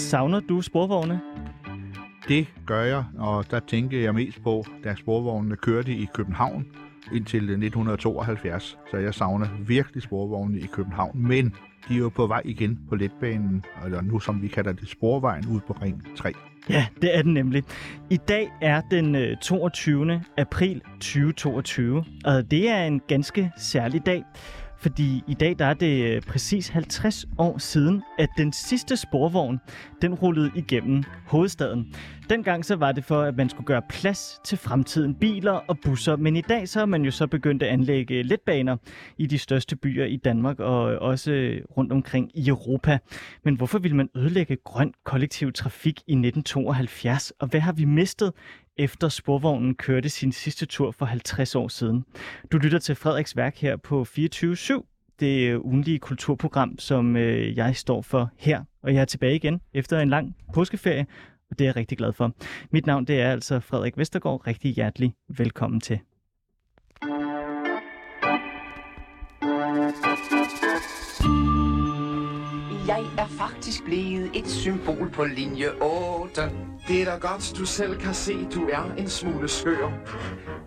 Øh, savner du sporvogne? Det gør jeg, og der tænker jeg mest på, da sporvognene kørte i København indtil 1972. Så jeg savner virkelig sporvognene i København. Men de er jo på vej igen på letbanen, eller nu som vi kalder det sporvejen ud på Ring 3. Ja, det er den nemlig. I dag er den 22. april 2022, og det er en ganske særlig dag. Fordi i dag der er det øh, præcis 50 år siden, at den sidste sporvogn, den rullede igennem hovedstaden. Dengang så var det for, at man skulle gøre plads til fremtiden biler og busser, men i dag så er man jo så begyndt at anlægge letbaner i de største byer i Danmark og øh, også rundt omkring i Europa. Men hvorfor ville man ødelægge grøn kollektiv trafik i 1972, og hvad har vi mistet efter sporvognen kørte sin sidste tur for 50 år siden. Du lytter til Frederiks værk her på 24-7, det øh, ugenlige kulturprogram, som øh, jeg står for her. Og jeg er tilbage igen efter en lang påskeferie, og det er jeg rigtig glad for. Mit navn det er altså Frederik Vestergaard. Rigtig hjertelig velkommen til. Er faktisk blevet et symbol på linje 8. Det er da godt, du selv kan se, du er en smule skør.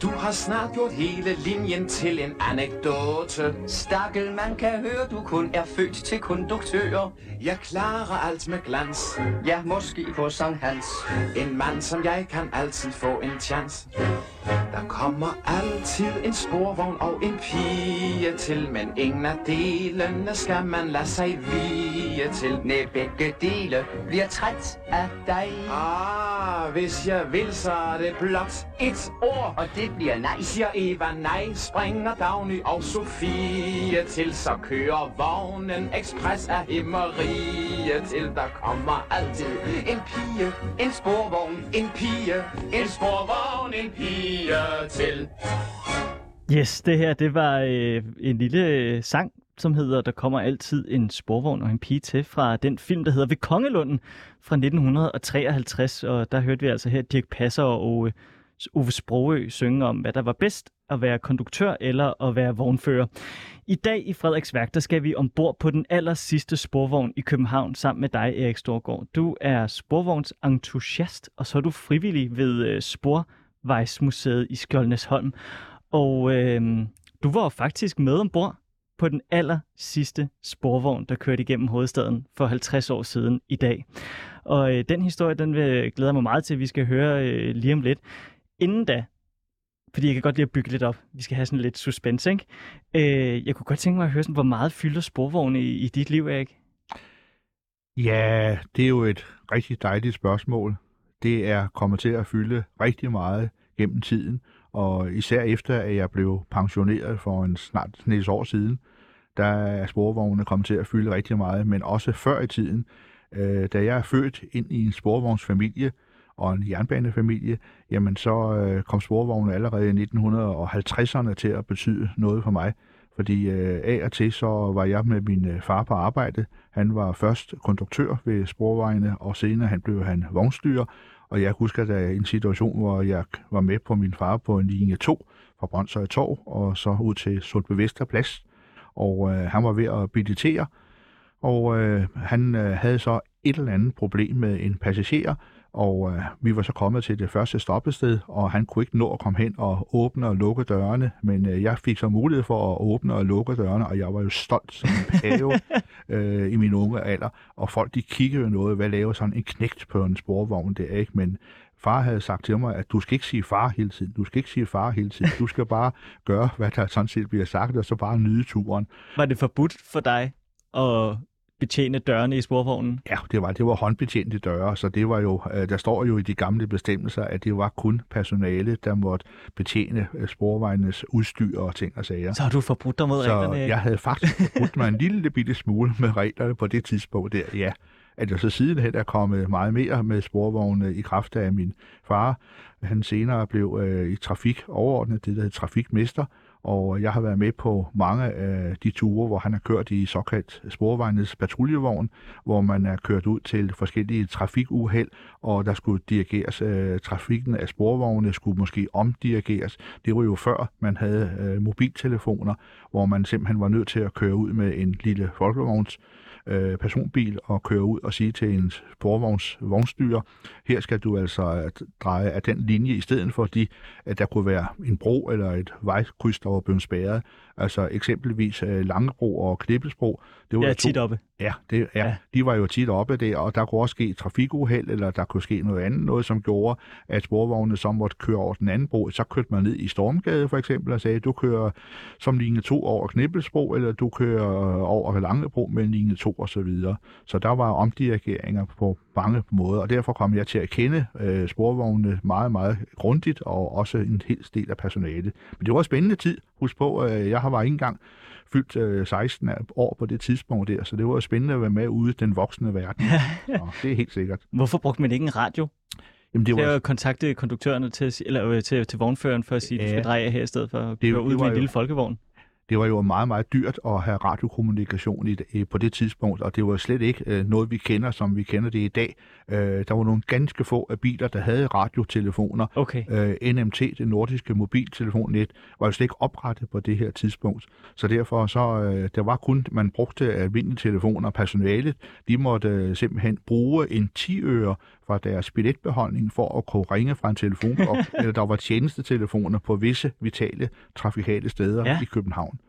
Du har snart gjort hele linjen til en anekdote. Stakkel, man kan høre, du kun er født til konduktør. Jeg klarer alt med glans. Ja, måske på Sankt Hans. En mand som jeg kan altid få en chance. Der kommer altid en sporvogn og en pige til, men ingen af delene skal man lade sig vie til. Næ, begge dele bliver træt af dig. Ah, hvis jeg vil, så er det blot et ord. Og det bliver nej. Siger Eva nej, springer Dagny og Sofie til, så kører vognen ekspres af himmeriget til. Der kommer altid en pige, en sporvogn, en pige, en sporvogn, en pige til. Yes, det her det var øh, en lille øh, sang, som hedder Der kommer altid en sporvogn og en pige til fra den film, der hedder Ved Kongelunden fra 1953. Og der hørte vi altså her Dirk Passer og Ove, Ove Sprogø synge om, hvad der var bedst at være konduktør eller at være vognfører. I dag i Frederiksværk, der skal vi ombord på den aller sidste sporvogn i København sammen med dig, Erik Storgård. Du er sporvognsentusiast, og så er du frivillig ved øh, Sporvejsmuseet i Skjoldnesholm. Og øh, du var faktisk med ombord på den aller sidste sporvogn, der kørte igennem hovedstaden for 50 år siden i dag. Og øh, den historie, den vil øh, glæder mig meget til, at vi skal høre øh, lige om lidt. Inden da, fordi jeg kan godt lide at bygge lidt op. Vi skal have sådan lidt suspense, ikke? Øh, jeg kunne godt tænke mig at høre, sådan, hvor meget fylder sporvogne i, i dit liv, Erik? Ja, det er jo et rigtig dejligt spørgsmål. Det er kommet til at fylde rigtig meget gennem tiden, og især efter, at jeg blev pensioneret for en snart et år siden, der er sporvognene kommet til at fylde rigtig meget, men også før i tiden, øh, da jeg er født ind i en sporvognsfamilie og en jernbanefamilie, jamen så øh, kom sporvognene allerede i 1950'erne til at betyde noget for mig. Fordi øh, af og til så var jeg med min øh, far på arbejde. Han var først konduktør ved sporvejene, og senere han blev han vognstyrer. Og jeg husker da en situation, hvor jeg var med på min far på en linje 2 fra Brøndshøj Torv og så ud til Sundby Vesterplads. Og øh, han var ved at biditere, og øh, han øh, havde så et eller andet problem med en passager, og øh, vi var så kommet til det første stoppested, og han kunne ikke nå at komme hen og åbne og lukke dørene, men øh, jeg fik så mulighed for at åbne og lukke dørene, og jeg var jo stolt som en pave øh, i min unge alder, og folk de kiggede jo noget, hvad laver sådan en knægt på en sporvogn, det er ikke, men far havde sagt til mig, at du skal ikke sige far hele tiden, du skal ikke sige far hele tiden, du skal bare gøre, hvad der sådan set bliver sagt, og så bare nyde turen. Var det forbudt for dig at betjene dørene i sporvognen? Ja, det var, det var håndbetjente døre, så det var jo, øh, der står jo i de gamle bestemmelser, at det var kun personale, der måtte betjene øh, sporvejnes udstyr og ting og sager. Så har du forbrudt dig mod Så reglerne? jeg havde faktisk forbrudt mig en lille bitte smule med reglerne på det tidspunkt der, ja. At jeg så sidenhen er kommet meget mere med sporvogne i kraft af min far. Han senere blev øh, i trafik overordnet, det der hedder trafikmester, og jeg har været med på mange af de ture, hvor han har kørt i såkaldt sporvejnes patruljevogn, hvor man er kørt ud til forskellige trafikuheld, og der skulle dirigeres øh, trafikken af sporvogne, skulle måske omdirigeres. Det var jo før man havde øh, mobiltelefoner, hvor man simpelthen var nødt til at køre ud med en lille folkevogns øh, personbil og køre ud og sige til en sporvogns vognstyrer, her skal du altså øh, dreje af den linje, i stedet for de, at der kunne være en bro eller et vejkryds, der var blevet spærret. Altså eksempelvis øh, Langebro og Knibbelsbro. Det var to- tit oppe. Ja, det, ja, Ja. ja, de var jo tit oppe der, og der kunne også ske trafikuheld, eller der kunne ske noget andet, noget som gjorde, at sporvognene så måtte køre over den anden bro. Så kørte man ned i Stormgade for eksempel og sagde, du kører som linje 2 over Knibbelsbro, eller du kører over Langebro med linje 2 og så videre. Så der var omdirigeringer på mange måder, og derfor kom jeg til at kende øh, sporvognene meget, meget grundigt, og også en hel del af personalet. Men det var en spændende tid. Husk på, øh, jeg har var ikke engang fyldt øh, 16 år på det tidspunkt der, så det var spændende at være med ude i den voksne verden. så det er helt sikkert. Hvorfor brugte man ikke en radio? Jamen, det var, var at kontakte konduktørerne til, eller, øh, til, til vognføreren for at sige, at du Ja. skal dreje her i stedet for at køre ud det med var en jo- lille folkevogn. Det var jo meget, meget dyrt at have radiokommunikation i, i, på det tidspunkt, og det var slet ikke øh, noget, vi kender, som vi kender det i dag. Øh, der var nogle ganske få af biler, der havde radiotelefoner. Okay. Øh, NMT, det nordiske mobiltelefonnet, var jo slet ikke oprettet på det her tidspunkt. Så derfor så, øh, der var kun, man brugte almindelige telefoner, personalet, de måtte øh, simpelthen bruge en 10 øre fra deres billetbeholdning for at kunne ringe fra en telefon, og, eller der var tjenestetelefoner på visse vitale trafikale steder Ja. i København.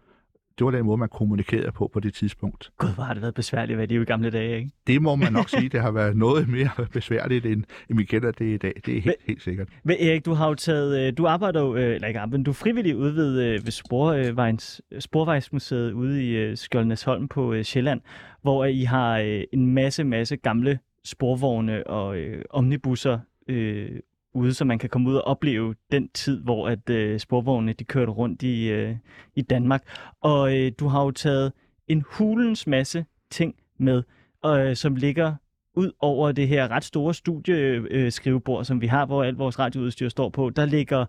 Det var den måde, man kommunikerede på på det tidspunkt. Gud, hvor har det været besværligt, hvad det jo i gamle dage, ikke? Det må man nok sige, det har været noget mere besværligt, end, end vi kender det i dag. Det er helt, helt sikkert. Men Erik, du har jo taget, øh, du arbejder jo, øh, eller ikke arbejder, men du er frivillig ude ved, øh, ved Sporvejs, Sporvejsmuseet ude i Skjoldnæsholm på Sjælland, hvor I har en masse, masse gamle sporvogne og øh, omnibusser øh, ude, så man kan komme ud og opleve den tid, hvor at øh, sporvognene de kørte rundt i, øh, i Danmark. Og øh, du har jo taget en hulens masse ting med, øh, som ligger ud over det her ret store studieskrivebord, øh, som vi har, hvor alt vores radioudstyr står på. Der ligger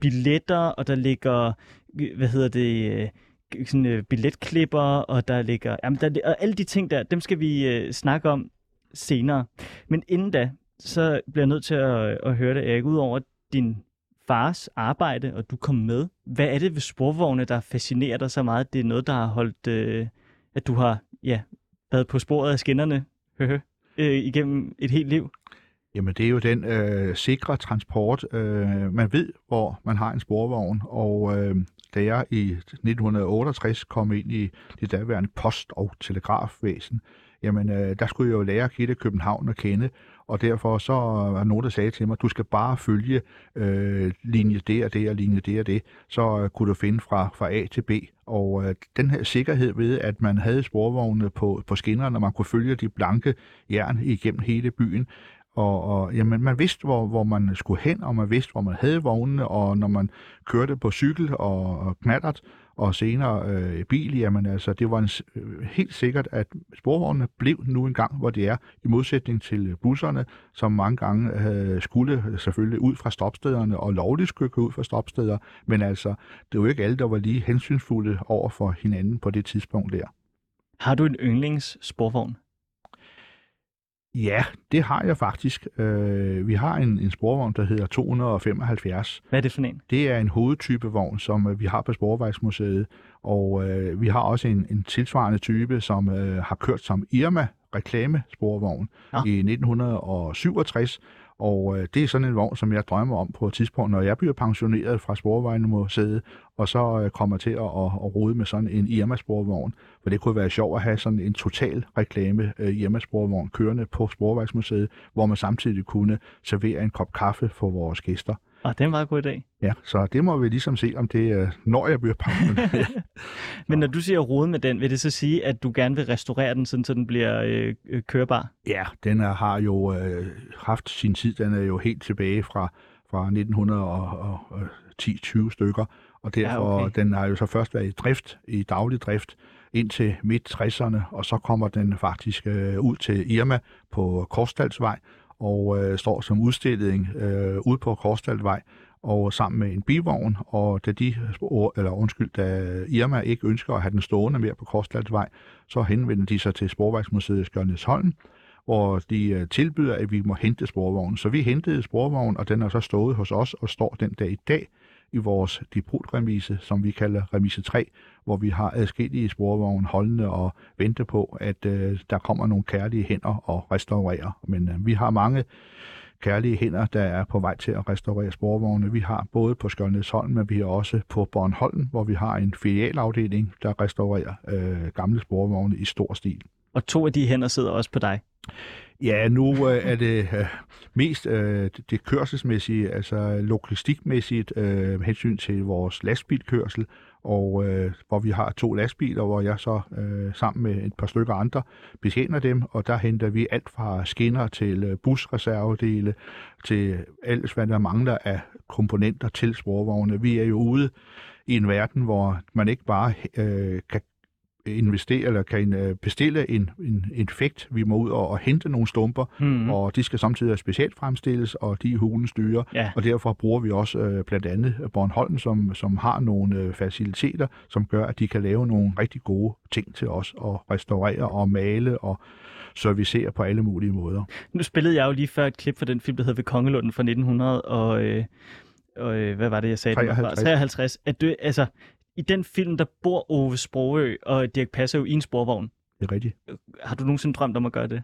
billetter, og der ligger, hvad hedder det, øh, sådan, øh, billetklipper, og der ligger, jamen, der, og alle de ting der, dem skal vi øh, snakke om senere. Men inden da, så bliver jeg nødt til at, at høre dig, Erik, ud over din fars arbejde, og du kom med. Hvad er det ved sporvogne, der fascinerer dig så meget? Det er noget, der har holdt, øh, at du har ja, været på sporet af skinnerne øh, igennem et helt liv. Jamen, det er jo den øh, sikre transport. Øh, man ved, hvor man har en sporvogn, og øh, da jeg i 1968 kom ind i det daværende post- og telegrafvæsen, jamen, øh, der skulle jeg jo lære hele København at kende, og derfor så var der nogen, der sagde til mig, du skal bare følge øh, linje det og det og linje det og det, så øh, kunne du finde fra, fra A til B. Og øh, den her sikkerhed ved, at man havde sporvogne på, på skinnerne, og man kunne følge de blanke jern igennem hele byen, og, og jamen, man vidste, hvor, hvor man skulle hen, og man vidste, hvor man havde vognene, og når man kørte på cykel og, og knattert, og senere øh, bil, jamen altså, det var en, øh, helt sikkert, at sporvognene blev nu engang, hvor det er, i modsætning til øh, busserne, som mange gange øh, skulle øh, selvfølgelig ud fra stopstederne, og lovligt skulle køre ud fra stopsteder, men altså, det var jo ikke alle, der var lige hensynsfulde over for hinanden på det tidspunkt der. Har du en yndlings sporvogn? Ja, det har jeg faktisk. Øh, vi har en, en sporvogn, der hedder 275. Hvad er det for en? Det er en hovedtype vogn, som øh, vi har på Sporvejsmuseet, og øh, vi har også en, en tilsvarende type, som øh, har kørt som Irma reklamesporvogn Ja. i 1967, og øh, det er sådan en vogn, som jeg drømmer om på et tidspunkt, når jeg bliver pensioneret fra Sporvejsmuseet, og så øh, kommer til at, at, at rode med sådan en Irma-sporvogn, for det kunne være sjovt at have sådan en total reklame øh, Irma-sporvogn kørende på Sporvejsmuseet, hvor man samtidig kunne servere en kop kaffe for vores gæster. Og det er en meget god idé. Ja, så det må vi ligesom se, om det er, når jeg bliver pensioneret. Men når du siger rode med den, vil det så sige, at du gerne vil restaurere den, sådan, så den bliver øh, øh, kørbar? ja, den er, har jo øh, haft sin tid. Den er jo helt tilbage fra, fra 1910-20 stykker. Og derfor, Ja, okay. den har jo så først været i drift, i daglig drift, indtil midt 60'erne, og så kommer den faktisk øh, ud til Irma på Korsdalsvej, og øh, står som udstilling øh, ude på Korsdalsvej, og sammen med en bivogn, og da de, eller undskyld, da Irma ikke ønsker at have den stående mere på Korsdalsvej, så henvender de sig til Sporvejsmuseet i Skjørnesholm, hvor de øh, tilbyder, at vi må hente sporvognen. Så vi hentede sporvognen, og den er så stået hos os og står den dag i dag i vores depotremise, som vi kalder remise 3, hvor vi har adskillige sporvogne holdende og vente på, at øh, der kommer nogle kærlige hænder og restaurerer. Men øh, vi har mange kærlige hænder, der er på vej til at restaurere sporvogne. Vi har både på Skjoldnæsholm, men vi har også på Bornholm, hvor vi har en filialafdeling, der restaurerer øh, gamle sporvogne i stor stil. Og to af de hænder sidder også på dig. Ja, nu øh, er det øh, mest øh, det, kørselsmæssige, altså logistikmæssigt øh, hensyn til vores lastbilkørsel, og øh, hvor vi har to lastbiler, hvor jeg så øh, sammen med et par stykker andre betjener dem, og der henter vi alt fra skinner til øh, busreservedele, til alt, hvad der mangler af komponenter til sporvogne. Vi er jo ude i en verden, hvor man ikke bare øh, kan investere eller kan øh, bestille en, en effekt. Vi må ud og, og hente nogle stumper, mm. og de skal samtidig specielt fremstilles, og de er hulens dyre. Ja. Og derfor bruger vi også øh, blandt andet Bornholm, som, som har nogle øh, faciliteter, som gør, at de kan lave nogle rigtig gode ting til os, og restaurere og male og servicere på alle mulige måder. Nu spillede jeg jo lige før et klip fra den film, der hedder Ved Kongelunden fra 1900, og, øh, og øh, hvad var det, jeg sagde? den var fra? 53. 53. At du, altså, i den film, der bor Ove Sprogø og Dirk Passev i en sporvogn. Det er rigtigt. Har du nogensinde drømt om at gøre det?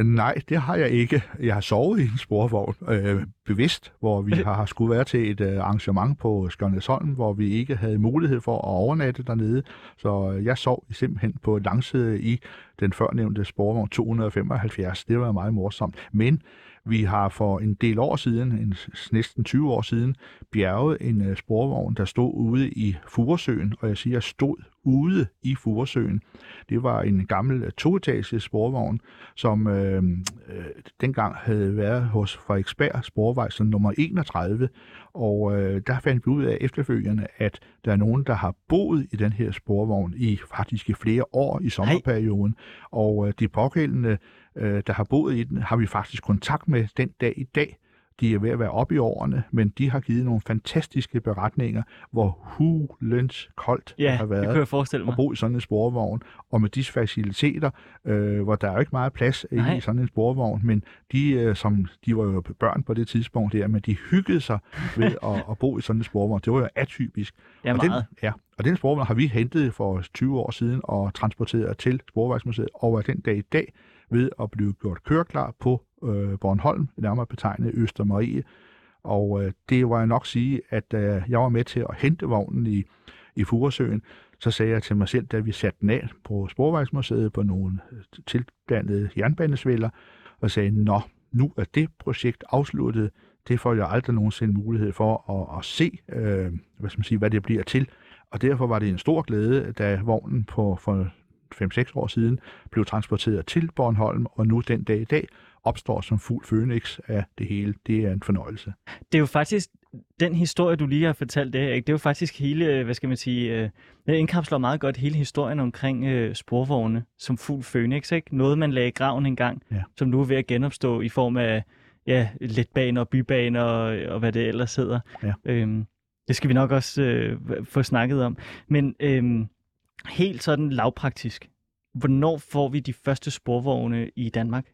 Nej, det har jeg ikke. Jeg har sovet i en sporvogn øh, bevidst, hvor vi har skulle være til et øh, arrangement på Skjørnesholm, hvor vi ikke havde mulighed for at overnatte dernede. Så øh, jeg sov simpelthen på langside i den førnævnte sporvogn 275. Det var meget morsomt. Men vi har for en del år siden, en, næsten 20 år siden, bjerget en uh, sporvogn, der stod ude i Furesøen, og jeg siger stod ude i Furesøen. Det var en gammel uh, toetages sporvogn, som øh, øh, dengang havde været hos Frederiksberg Sporvej som nummer 31, og øh, der fandt vi ud af efterfølgende, at der er nogen, der har boet i den her sporvogn i faktisk i flere år i sommerperioden, og øh, de pågældende øh, der har boet i den, har vi faktisk kontakt med den dag i dag. De er ved at være oppe i årene, men de har givet nogle fantastiske beretninger, hvor hulens koldt det Ja, har det været kunne jeg forestille mig. at bo i sådan en sporvogn, og med disse faciliteter, øh, hvor der er jo ikke meget plads Nej. i sådan en sporvogn, men de, øh, som, de var jo børn på det tidspunkt der, men de hyggede sig ved at, at bo i sådan en sporvogn. Det var jo atypisk. Ja, og den, meget. ja, og den sporvogn har vi hentet for 20 år siden og transporteret til Sporvejsmuseet, og er den dag i dag ved at blive gjort køreklar på øh, Bornholm, nærmere betegnet Østermarie. Og øh, det var jeg nok sige, at øh, jeg var med til at hente vognen i, i Furesøen. Så sagde jeg til mig selv, da vi satte den af på Sporvejsmuseet på nogle øh, tildannede jernbanesvælder, og sagde, nå, nu er det projekt afsluttet. Det får jeg aldrig nogensinde mulighed for at, at se, øh, hvad skal man sige, hvad det bliver til. Og derfor var det en stor glæde, da vognen på, for 5-6 år siden blev transporteret til Bornholm, og nu den dag i dag opstår som fuld fønix af det hele. Det er en fornøjelse. Det er jo faktisk, den historie, du lige har fortalt det ikke? det er jo faktisk hele, øh, hvad skal man sige, øh, den indkapsler meget godt hele historien omkring øh, sporvogne som fuld Phoenix. Ikke? Noget, man lagde i graven engang, Ja. som nu er ved at genopstå i form af ja, letbaner og bybaner og, og hvad det ellers hedder. Ja. Øhm, det skal vi nok også øh, få snakket om. Men øhm, helt sådan lavpraktisk, hvornår får vi de første sporvogne i Danmark?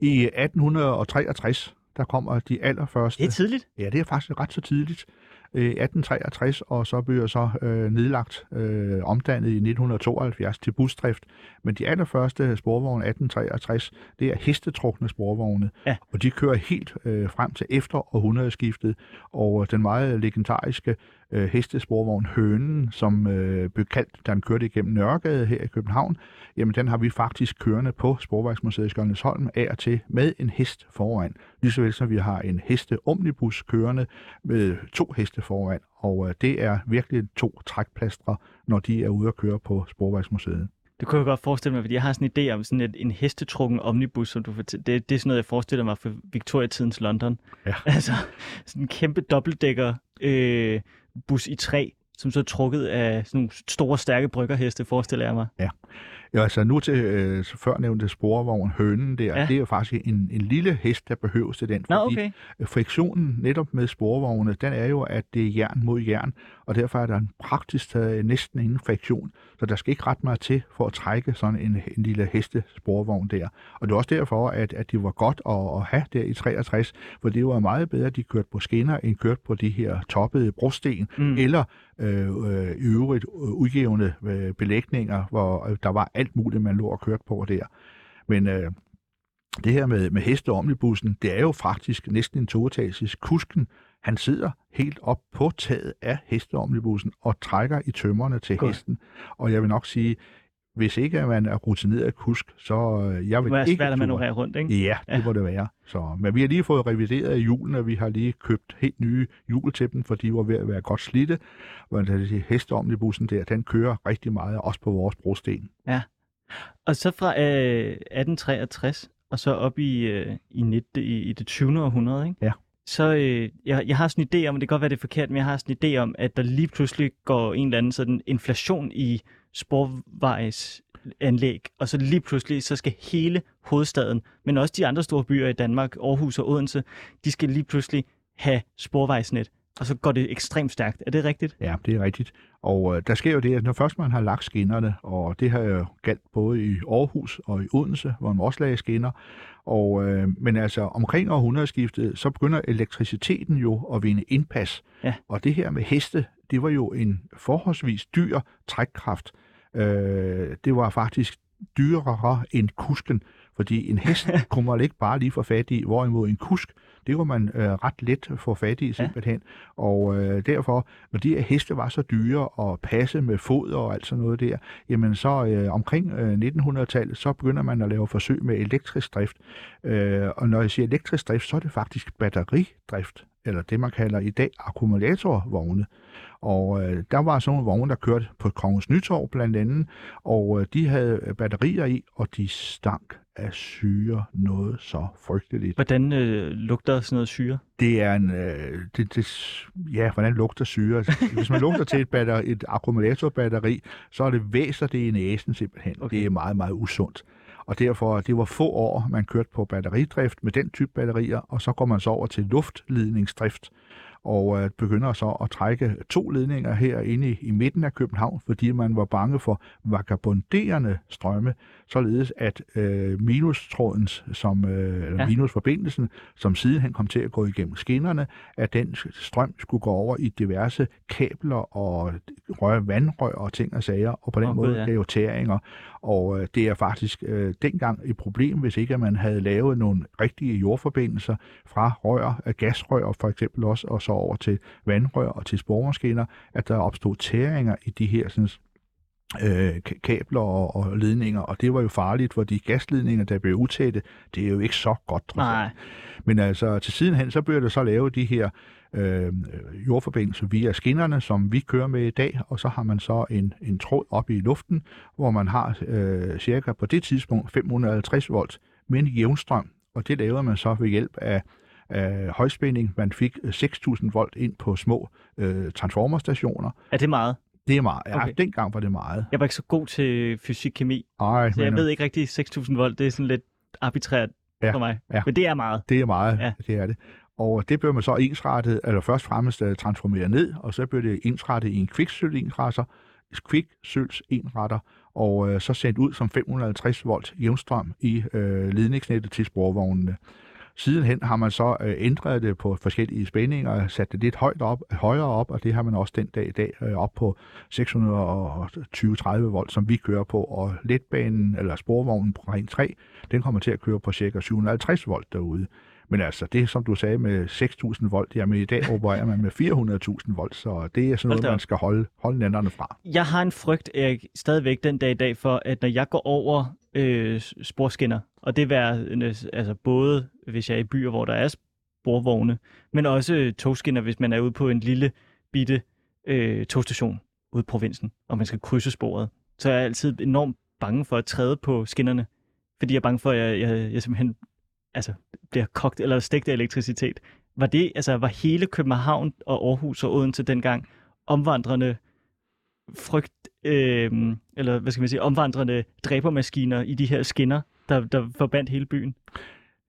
I 1863, der kommer de allerførste... Det er tidligt. Ja, det er faktisk ret så tidligt. Øh, 1863, og så bliver så øh, nedlagt, øh, omdannet i 1972 til busdrift. Men de allerførste sporvogne 1863, det er hestetrukne sporvogne, Ja. og de kører helt øh, frem til efter århundredeskiftet, og den meget legendariske øh, hestesporvogn Hønen, som øh, blev kaldt, da den kørte igennem Nørregade her i København, jamen den har vi faktisk kørende på Sporvejsmuseet i Skjoldsholm af og til med en hest foran. Ligesåvel som vi har en heste-omnibus kørende med to heste foran, og øh, det er virkelig to trækplastre, når de er ude at køre på Sporvejsmuseet. Det kunne jeg godt forestille mig, fordi jeg har sådan en idé om sådan et, en hestetrukken omnibus, som du fortæller. Det, det er sådan noget, jeg forestiller mig for Victoria-tidens London. Ja. Altså, sådan en kæmpe dobbeltdækker øh, bus i træ, som så er trukket af sådan nogle store, stærke bryggerheste, forestiller jeg mig. Ja, altså nu til øh, før nævnte sporvogn, hønen der, Ja. ja. det er jo faktisk en, en lille hest, der behøves til den. Nå, fordi okay. friktionen netop med sporvogne, den er jo, at det er jern mod jern, og derfor er der en praktisk taget næsten ingen friktion, så der skal ikke ret meget til for at trække sådan en, en lille hestesporvogn der. Og det er også derfor, at, at det var godt at, at have der i 63, for det var meget bedre, at de kørte på skinner, end kørte på de her toppede brosten, Mm. eller øh, øh, i øvrigt øh, udgivende øh, belægninger, hvor øh, der var alt muligt, man lå og kørte på der. Men øh, det her med, med hesteomnibussen, det er jo faktisk næsten en toetages. Kusken, han sidder helt op på taget af hesteomnibussen og trækker i tømmerne til Godt. hesten. Og jeg vil nok sige, hvis ikke man er rutineret kusk, så øh, jeg Det vil være ikke svært at manøvrere rundt, ikke? Ja, det Ja. må det være. Så, men vi har lige fået revideret hjulene, og vi har lige købt helt nye hjul til dem, for de var ved at være godt slidte. Og den hesteomnibussen der, den kører rigtig meget, også på vores brosten. Og så fra øh, 1863 og så op i, øh, i, 19, i, i det 20. århundrede, ikke? Ja. Så øh, jeg, jeg har sådan en idé om, og det kan godt være, det er forkert, men jeg har sådan en idé om, at der lige pludselig går en eller anden sådan inflation i sporvejsanlæg, og så lige pludselig, så skal hele hovedstaden, men også de andre store byer i Danmark, Aarhus og Odense, de skal lige pludselig have sporvejsnet, og så går det ekstremt stærkt. Er det rigtigt? Ja, det er rigtigt. Og øh, der sker jo det, at når først man har lagt skinnerne, og det har jo galt både i Aarhus og i Odense, hvor man også lagde skinner, og, øh, men altså omkring århundredeskiftet, så begynder elektriciteten jo at vinde indpas. Ja. Og det her med heste, det var jo en forholdsvis dyr trækkraft. Øh, det var faktisk dyrere end kusken, fordi en hest kunne man ikke bare lige få fat i, hvorimod en kusk, det var man øh, ret let få fat i simpelthen. Og øh, derfor, når de her heste var så dyre og passe med fod og alt sådan noget der, jamen så øh, omkring øh, 1900-tallet, så begynder man at lave forsøg med elektrisk drift. Øh, og når jeg siger elektrisk drift, så er det faktisk batteridrift, eller det man kalder i dag akkumulatorvogne. Og øh, der var sådan nogle vogne, der kørte på Kongens Nytorv blandt andet, og øh, de havde øh, batterier i, og de stank af syre noget så frygteligt. Hvordan øh, lugter sådan noget syre? Det er en... Øh, det, det, ja, hvordan lugter syre? Hvis man lugter til et, batteri, et akkumulatorbatteri, så er det væser det i næsen simpelthen. Okay. Det er meget, meget usundt. Og derfor, det var få år, man kørte på batteridrift med den type batterier, og så går man så over til luftledningsdrift, og øh, begynder så at trække to ledninger herinde i, i midten af København, fordi man var bange for vagabonderende strømme, således at øh, minustrådens, som, øh, eller Ja. minusforbindelsen, som sidenhen kom til at gå igennem skinnerne, at den strøm skulle gå over i diverse kabler og rør, vandrør og ting og sager, og på den oh, måde ja. tæringer. Og øh, det er faktisk øh, dengang et problem, hvis ikke at man havde lavet nogle rigtige jordforbindelser fra rør, øh, gasrør for eksempel også, og så over til vandrør og til spormaskiner, at der opstod tæringer i de her sådan, øh, ka- kabler og, og ledninger, og det var jo farligt, fordi gasledninger, der blev utætte, det er jo ikke så godt. Nej. Men altså til sidenhen, så bliver der så lavet de her øh, jordforbindelser via skinnerne, som vi kører med i dag, og så har man så en, en tråd oppe i luften, hvor man har øh, cirka på det tidspunkt 550 volt med en jævnstrøm, og det lavede man så ved hjælp af, af højspænding. Man fik øh, 6.000 volt ind på små øh, transformerstationer. Er det meget? Det er meget. Ja, Okay. dengang var det meget. Jeg var ikke så god til fysik-kemi, Ej, så jeg ved ikke rigtig 6.000 volt. Det er sådan lidt arbitrært Ja, for mig. ja. Men det er meget. Det er meget, Ja. det er det. Og det blev man så ensrettet, eller først og fremmest øh, transformeret ned, og så blev det ensrettet i en kviksølv-enretter, kviksølvs-enretter, og øh, så sendt ud som 550 volt jævnstrøm i øh, ledningsnettet til sporvognene. Sidenhen har man så øh, ændret det på forskellige spændinger sat det lidt højt op, højere op, og det har man også den dag i dag øh, op på 620-30 volt, som vi kører på, og letbanen eller sporvognen på Ring 3, den kommer til at køre på ca. 750 volt derude. Men altså, det som du sagde med 6.000 volt, jamen i dag opererer man med 400.000 volt, så det er sådan noget, man skal holde, holde nænderne fra. Jeg har en frygt, Erik, stadigvæk den dag i dag for, at når jeg går over øh, sporskinner, og det er altså både hvis jeg er i byer, hvor der er sporvogne, men også øh, togskinner, hvis man er ude på en lille bitte øh, togstation ude i provinsen, og man skal krydse sporet, så er jeg altid enormt bange for at træde på skinnerne, fordi jeg er bange for, at jeg, jeg, jeg simpelthen altså, bliver kogt eller stegt af elektricitet. Var det, altså var hele København og Aarhus og Odense dengang omvandrende frygt, øh, eller hvad skal man sige, omvandrende dræbermaskiner i de her skinner, der, der forbandt hele byen.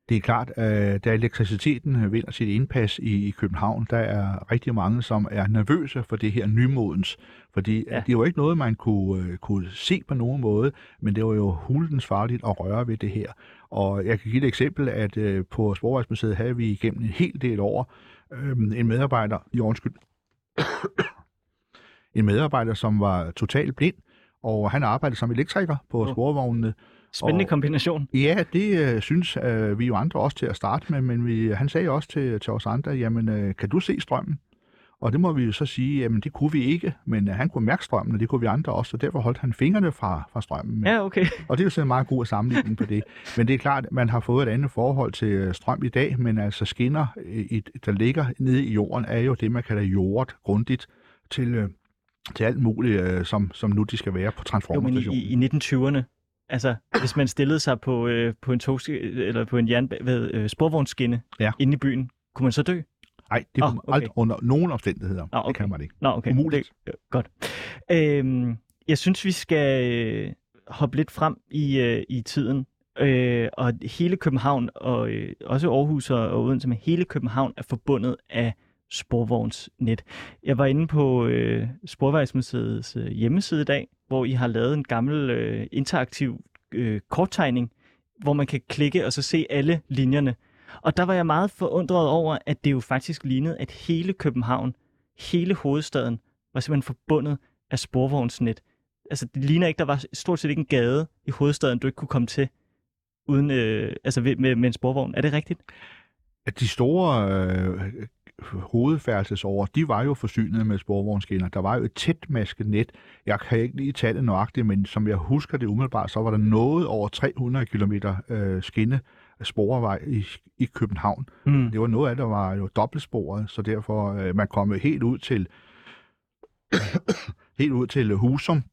Det er klart, at da elektriciteten vinder sit indpas i, i København, der er rigtig mange, som er nervøse for det her nymodens. Fordi Ja. ja. det var ikke noget, man kunne, øh, kunne se på nogen måde, men det var jo hulens farligt at røre ved det her. Og jeg kan give et eksempel, at øh, på Sporvejsmuseet havde vi igennem en hel del år øh, en medarbejder, i undskyld, en medarbejder, som var totalt blind, og han arbejdede som elektriker på Åh. sporvognene, Spændende Og- kombination. Ja, det øh, synes øh, vi jo andre også til at starte med, men vi, han sagde også til, til os andre, jamen, øh, kan du se strømmen? Og det må vi jo så sige, jamen det kunne vi ikke, men øh, han kunne mærke strømmen, og det kunne vi andre også, og derfor holdt han fingrene fra, fra strømmen. Ja, okay. Og det er jo sådan en meget god sammenligning på det. Men det er klart, at man har fået et andet forhold til øh, strøm i dag, men altså skinner, øh, der ligger nede i jorden, er jo det, man kalder jordet grundigt til, øh, til alt muligt, øh, som, som nu de skal være på Jo, men i, i 1920'erne, altså hvis man stillede sig på, øh, på en tog, eller på en jernba- hvad, øh, sporvognsskinne Ja. inde i byen, kunne man så dø? Nej, det man okay. aldrig under nogen omstændigheder. Det okay. kan man ikke. Nå, okay. Umuligt. Det, øh, godt. Øhm, jeg synes, vi skal øh, hoppe lidt frem i, øh, i tiden. Øh, og hele København, og øh, også Aarhus og, og Odense, men hele København er forbundet af sporvognsnet. Jeg var inde på øh, Sporvejsmuseets øh, hjemmeside i dag, hvor I har lavet en gammel øh, interaktiv øh, korttegning, hvor man kan klikke og så se alle linjerne. Og der var jeg meget forundret over, at det jo faktisk lignede, at hele København, hele hovedstaden, var simpelthen forbundet af sporvognsnet. Altså, det ligner ikke, der var stort set ikke en gade i hovedstaden, du ikke kunne komme til uden, øh, altså med, med en sporvogn. Er det rigtigt? At de store øh, hovedfærdselsårer, de var jo forsynet med sporvognsskinner. Der var jo et tætmasket net. Jeg kan ikke lige tage det nøjagtigt, men som jeg husker det umiddelbart, så var der noget over 300 km øh, skinne sporvej i, i København. Mm. Det var noget af det, der var jo dobbeltsporet, så derfor øh, man kom helt ud til helt ud til Husum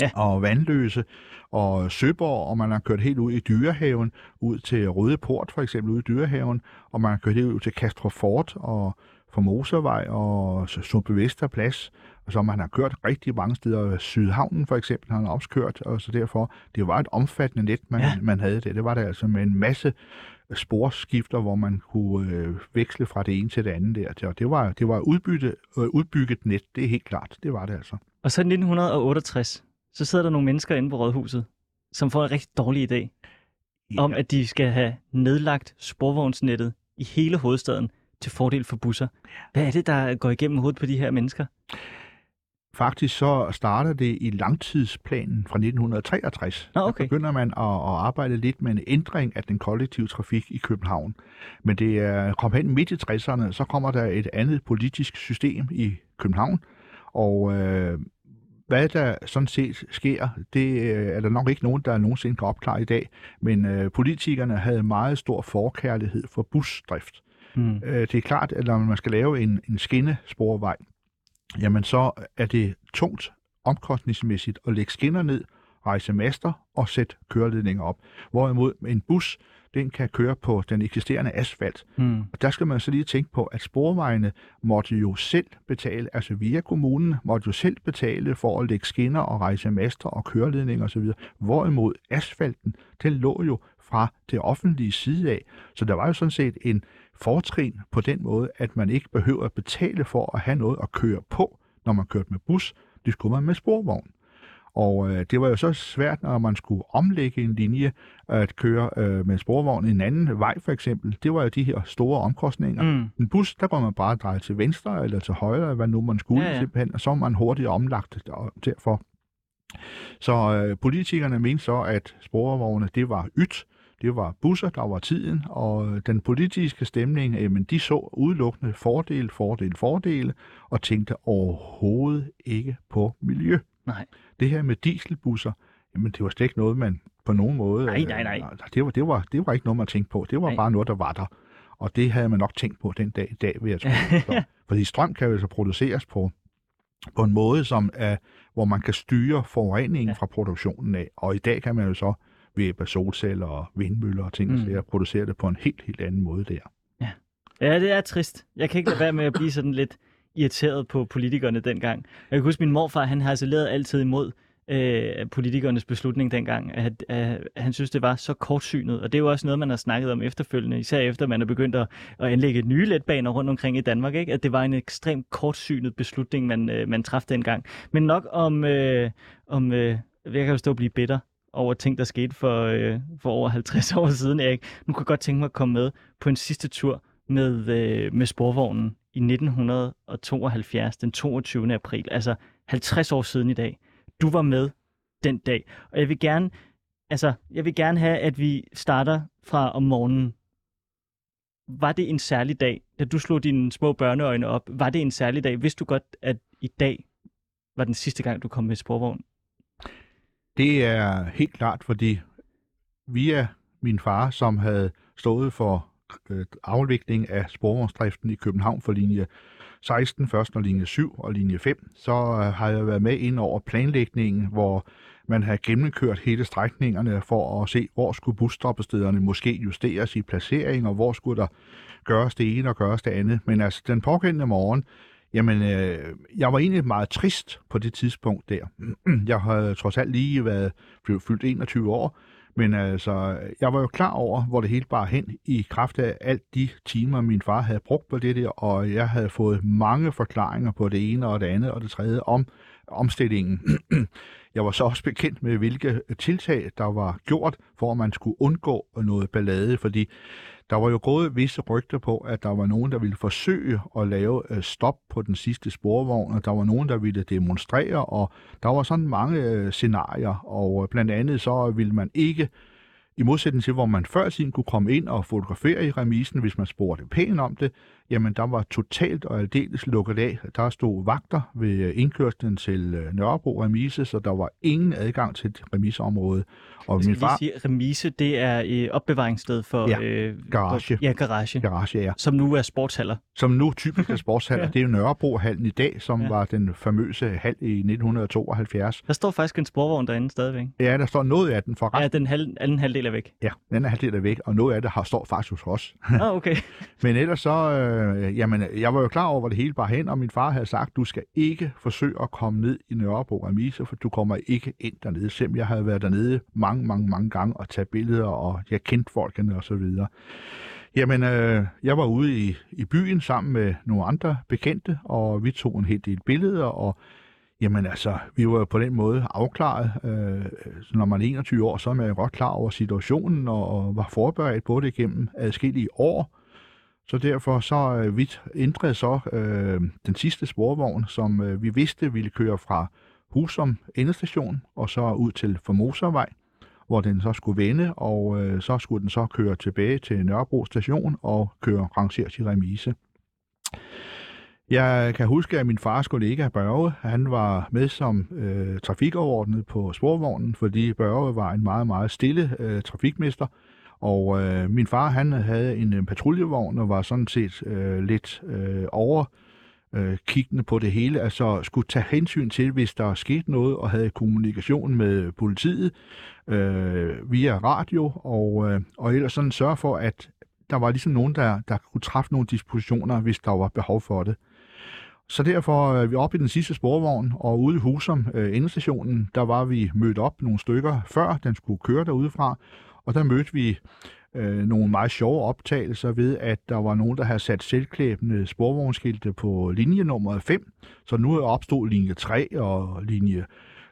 Ja. og Vandløse og Søborg, og man har kørt helt ud i Dyrehaven, ud til Røde Port for eksempel, ud i Dyrehaven, og man har kørt helt ud til Kastrofort og Formosavej og Sundby Vesterplads, og så man har kørt rigtig mange steder. Sydhavnen for eksempel har man også kørt, og så derfor, det var et omfattende net, man, Ja. man havde det. Det var det altså med en masse sporskifter, hvor man kunne øh, veksle fra det ene til det andet der. Og det var, det var udbytte, øh, udbygget net, det er helt klart. Det var det altså. Og så i 1968, så sidder der nogle mennesker inde på Rådhuset, som får en rigtig dårlig idé om, at de skal have nedlagt sporvognsnettet i hele hovedstaden til fordel for busser. Hvad er det, der går igennem hovedet på de her mennesker? Faktisk så starter det i langtidsplanen fra 1963. Nå, okay. Der begynder man at, at arbejde lidt med en ændring af den kollektive trafik i København. Men det er kom hen midt i 60'erne, så kommer der et andet politisk system i København. Og øh, hvad der sådan set sker, det øh, er der nok ikke nogen, der nogensinde kan opklare i dag. Men øh, politikerne havde meget stor forkærlighed for busdrift. Øh, det er klart, at når man skal lave en, en skinnesporvej, jamen så er det tungt omkostningsmæssigt at lægge skinner ned, rejse master og sætte køreledninger op. Hvorimod en bus, den kan køre på den eksisterende asfalt. Hmm. Og der skal man så lige tænke på, at sporvejene måtte jo selv betale, altså via kommunen, måtte jo selv betale for at lægge skinner og rejse master og køreledninger osv. Hvorimod asfalten, den lå jo fra det offentlige side af. Så der var jo sådan set en fortrin på den måde, at man ikke behøver at betale for at have noget at køre på, når man kørte med bus. Det skulle man med sporvogn. Og øh, det var jo så svært, når man skulle omlægge en linje at køre øh, med sporvogn en anden vej for eksempel. Det var jo de her store omkostninger. Mm. En bus, der går man bare dreje til venstre eller til højre, hvad nu man skulle Ja, ja, simpelthen, og så var man hurtigt omlagt og derfor. Så øh, politikerne mente så, at sporvogne, det var ydt, det var busser, der var tiden, og den politiske stemning, øh, men de så udelukkende fordele, fordele, fordele, og tænkte overhovedet ikke på miljø. Nej. Det her med dieselbusser, jamen det var slet ikke noget, man på nogen måde... Nej, nej, nej. Øh, det, var, det, var, det var ikke noget, man tænkte på. Det var Nej. nej. bare noget, der var der. Og det havde man nok tænkt på den dag i dag, vil jeg tro. Så, fordi strøm kan jo så produceres på, på en måde, som er, hvor man kan styre forureningen Ja. fra produktionen af. Og i dag kan man jo så ved hjælp af solceller og vindmøller og ting, Mm. og producere det på en helt, helt anden måde der. Ja, det er trist. Jeg kan ikke lade være med at blive sådan lidt irriteret på politikerne dengang. Jeg kan huske, min morfar, han harcelerede altid imod øh, politikernes beslutning dengang, at, at, at han synes, det var så kortsynet. Og det er jo også noget, man har snakket om efterfølgende, især efter man er begyndt at, at anlægge nye letbaner rundt omkring i Danmark, ikke? at det var en ekstremt kortsynet beslutning, man, øh, man træffede dengang. Men nok om, øh, om øh, jeg kan jo stå og blive bitter over ting, der skete for, øh, for over 50 år siden, Erik. Nu kunne jeg godt tænke mig at komme med på en sidste tur med, øh, med sporvognen i 1972, den 22. april, altså 50 år siden i dag. Du var med den dag, og jeg vil gerne, altså, jeg vil gerne have, at vi starter fra om morgenen. Var det en særlig dag, da du slog dine små børneøjne op? Var det en særlig dag? Vidste du godt, at i dag var den sidste gang, du kom med sporvogn? Det er helt klart, fordi via min far, som havde stået for Øh, afvikling af sporvognsdriften i København for linje 16, først og linje 7 og linje 5, så øh, har jeg været med ind over planlægningen, hvor man har gennemkørt hele strækningerne for at se, hvor skulle busstoppestederne måske justeres i placering, og hvor skulle der gøres det ene og gøres det andet. Men altså, den pågældende morgen, Jamen, øh, jeg var egentlig meget trist på det tidspunkt der. Jeg havde trods alt lige været blevet fyldt 21 år, men altså, jeg var jo klar over, hvor det hele bare hen i kraft af alt de timer, min far havde brugt på det der, og jeg havde fået mange forklaringer på det ene og det andet og det tredje om omstillingen. Jeg var så også bekendt med, hvilke tiltag, der var gjort, for at man skulle undgå noget ballade, fordi der var jo gået visse rygter på, at der var nogen, der ville forsøge at lave øh, stop på den sidste sporvogn, og der var nogen, der ville demonstrere, og der var sådan mange øh, scenarier, og øh, blandt andet så ville man ikke i modsætning til, hvor man før tiden kunne komme ind og fotografere i remisen, hvis man spurgte pænt om det, jamen der var totalt og aldeles lukket af. Der stod vagter ved indkørslen til Nørrebro remise, så der var ingen adgang til remiseområdet. Og min far... sige, remise, det er et opbevaringssted for... Ja, øh, garage. For, ja, garage. Garage, ja. Som nu er sportshaller. Som nu typisk er sportshaller. ja. Det er jo Nørrebrohallen i dag, som ja. var den famøse hal i 1972. Der står faktisk en sporvogn derinde stadigvæk. Ja, der står noget af den for ret. Ja, den halv, anden halvdel er væk. Ja, den anden halvdel er væk, og noget af det har, står faktisk hos os. ah, okay. Men ellers så, øh, jamen, jeg var jo klar over, hvor det hele bare hen, og min far havde sagt, du skal ikke forsøge at komme ned i Nørrebro Remise, for du kommer ikke ind dernede. Selvom jeg havde været dernede mange, mange, mange gange og tage billeder, og jeg kendte folkene og så videre. Jamen, øh, jeg var ude i, i byen sammen med nogle andre bekendte, og vi tog en hel del billeder, og Jamen altså, vi var på den måde afklaret. Øh, når man er 21 år, så er man jo godt klar over situationen og, og var forberedt på det gennem adskillige år. Så derfor så øh, vi ændrede så øh, den sidste sporvogn, som øh, vi vidste ville køre fra Husum endestation og så ud til Formosavej, hvor den så skulle vende, og øh, så skulle den så køre tilbage til Nørrebro station og køre rangeret til remise. Jeg kan huske, at min fars kollega Børge, han var med som øh, trafikoverordnet på sporvognen, fordi Børge var en meget, meget stille øh, trafikmester, og øh, min far, han havde en, en patruljevogn og var sådan set øh, lidt øh, over øh, Øh, kiggende på det hele, altså skulle tage hensyn til, hvis der skete noget, og havde kommunikation med politiet øh, via radio, og, øh, og ellers sådan sørge for, at der var ligesom nogen, der, der kunne træffe nogle dispositioner, hvis der var behov for det. Så derfor øh, er vi oppe i den sidste sporvogn, og ude i Husum, øh, endestationen, der var vi mødt op nogle stykker, før den skulle køre derudefra, og der mødte vi øh, nogle meget sjove optagelser ved, at der var nogen, der havde sat selvklæbende sporvognskilte på linje nummer 5, så nu er linje 3 og linje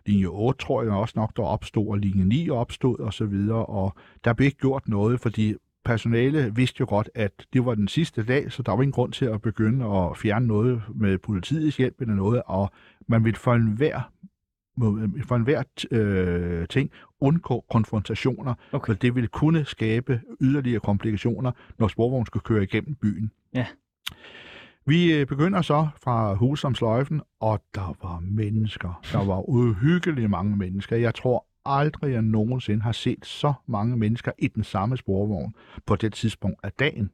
linje 8, tror jeg også nok, der opstod, og linje 9 opstod og så videre, og der blev ikke gjort noget, fordi personale vidste jo godt, at det var den sidste dag, så der var ingen grund til at begynde at fjerne noget med politiets hjælp eller noget, og man ville for enhver for enhver øh, ting undgå konfrontationer, okay. for det ville kunne skabe yderligere komplikationer, når sporvognen skal køre igennem byen. Ja. Vi øh, begynder så fra Husum Sløjfen, og der var mennesker. Der var uhyggeligt mange mennesker. Jeg tror aldrig, jeg nogensinde har set så mange mennesker i den samme sporvogn på det tidspunkt af dagen.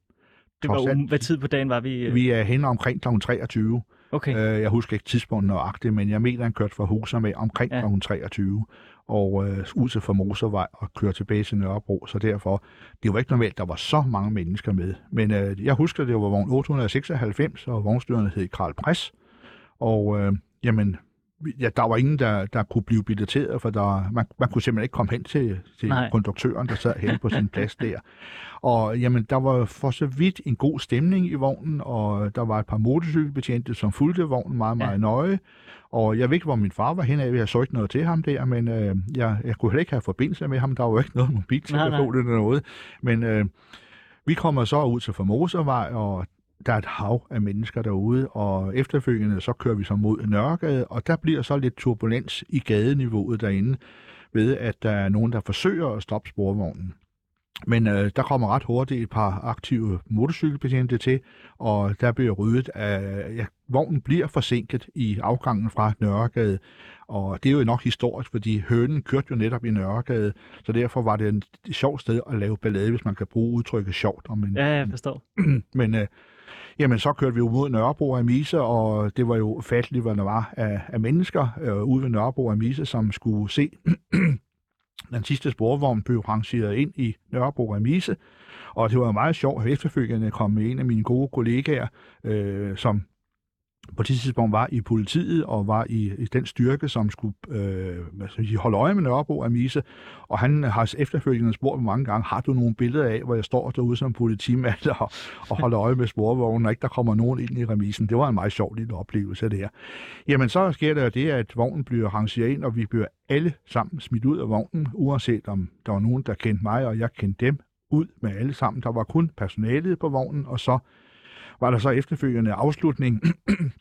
Det var, alt, hvad tid på dagen var vi? Øh? Vi er hen omkring kl. 23. Okay. Øh, jeg husker ikke tidspunktet nøjagtigt, men jeg mener, han kørte fra Husum med omkring ja. kl. 23 og øh, ud til Formosavej og køre tilbage til Nørrebro, så derfor, det var ikke normalt, der var så mange mennesker med. Men øh, jeg husker, det var vogn 896, og vognstyrerne hed Karl Press, Og øh, jamen, ja, der var ingen, der, der kunne blive billeteret, for der, man, man kunne simpelthen ikke komme hen til, til Nej. konduktøren, der sad hen på sin plads der. Og jamen, der var for så vidt en god stemning i vognen, og der var et par motorcykelbetjente, som fulgte vognen meget, meget ja. nøje. Og jeg ved ikke, hvor min far var henad, jeg så ikke noget til ham der, men øh, jeg, jeg kunne heller ikke have forbindelse med ham. Der var jo ikke noget mobiltelefon eller noget. Men øh, vi kommer så ud til Formosavej, og der er et hav af mennesker derude, og efterfølgende så kører vi så mod Nørregade, og der bliver så lidt turbulens i gadeniveauet derinde, ved at der er nogen, der forsøger at stoppe sporvognen. Men øh, der kommer ret hurtigt et par aktive motorcykelbetjente til, og der bliver ryddet af, ja, vognen bliver forsinket i afgangen fra Nørregade, og det er jo nok historisk, fordi hønen kørte jo netop i Nørregade, så derfor var det et sjovt sted at lave ballade, hvis man kan bruge udtrykket sjovt om en, Ja, jeg forstår. men øh, jamen, så kørte vi jo mod Nørrebro af Mise, og det var jo fatteligt, hvad der var af, af mennesker øh, ude ved Nørrebro af Mise, som skulle se den sidste sporvogn blev rangeret ind i Nørrebro af Mise. Og det var meget sjovt, at efterfølgende kom en af mine gode kollegaer, øh, som på det tidspunkt var i politiet og var i, i den styrke, som skulle øh, altså, holde øje med Nørrebro og Mise. Og han har efterfølgende spurgt mig mange gange, har du nogle billeder af, hvor jeg står derude som politimand og, og holder øje med sporvognen, og ikke der kommer nogen ind i remisen. Det var en meget sjov lille oplevelse det her. Jamen så sker der det, at vognen bliver rangeret ind, og vi bliver alle sammen smidt ud af vognen, uanset om der var nogen, der kendte mig, og jeg kendte dem ud med alle sammen. Der var kun personalet på vognen, og så var der så efterfølgende afslutning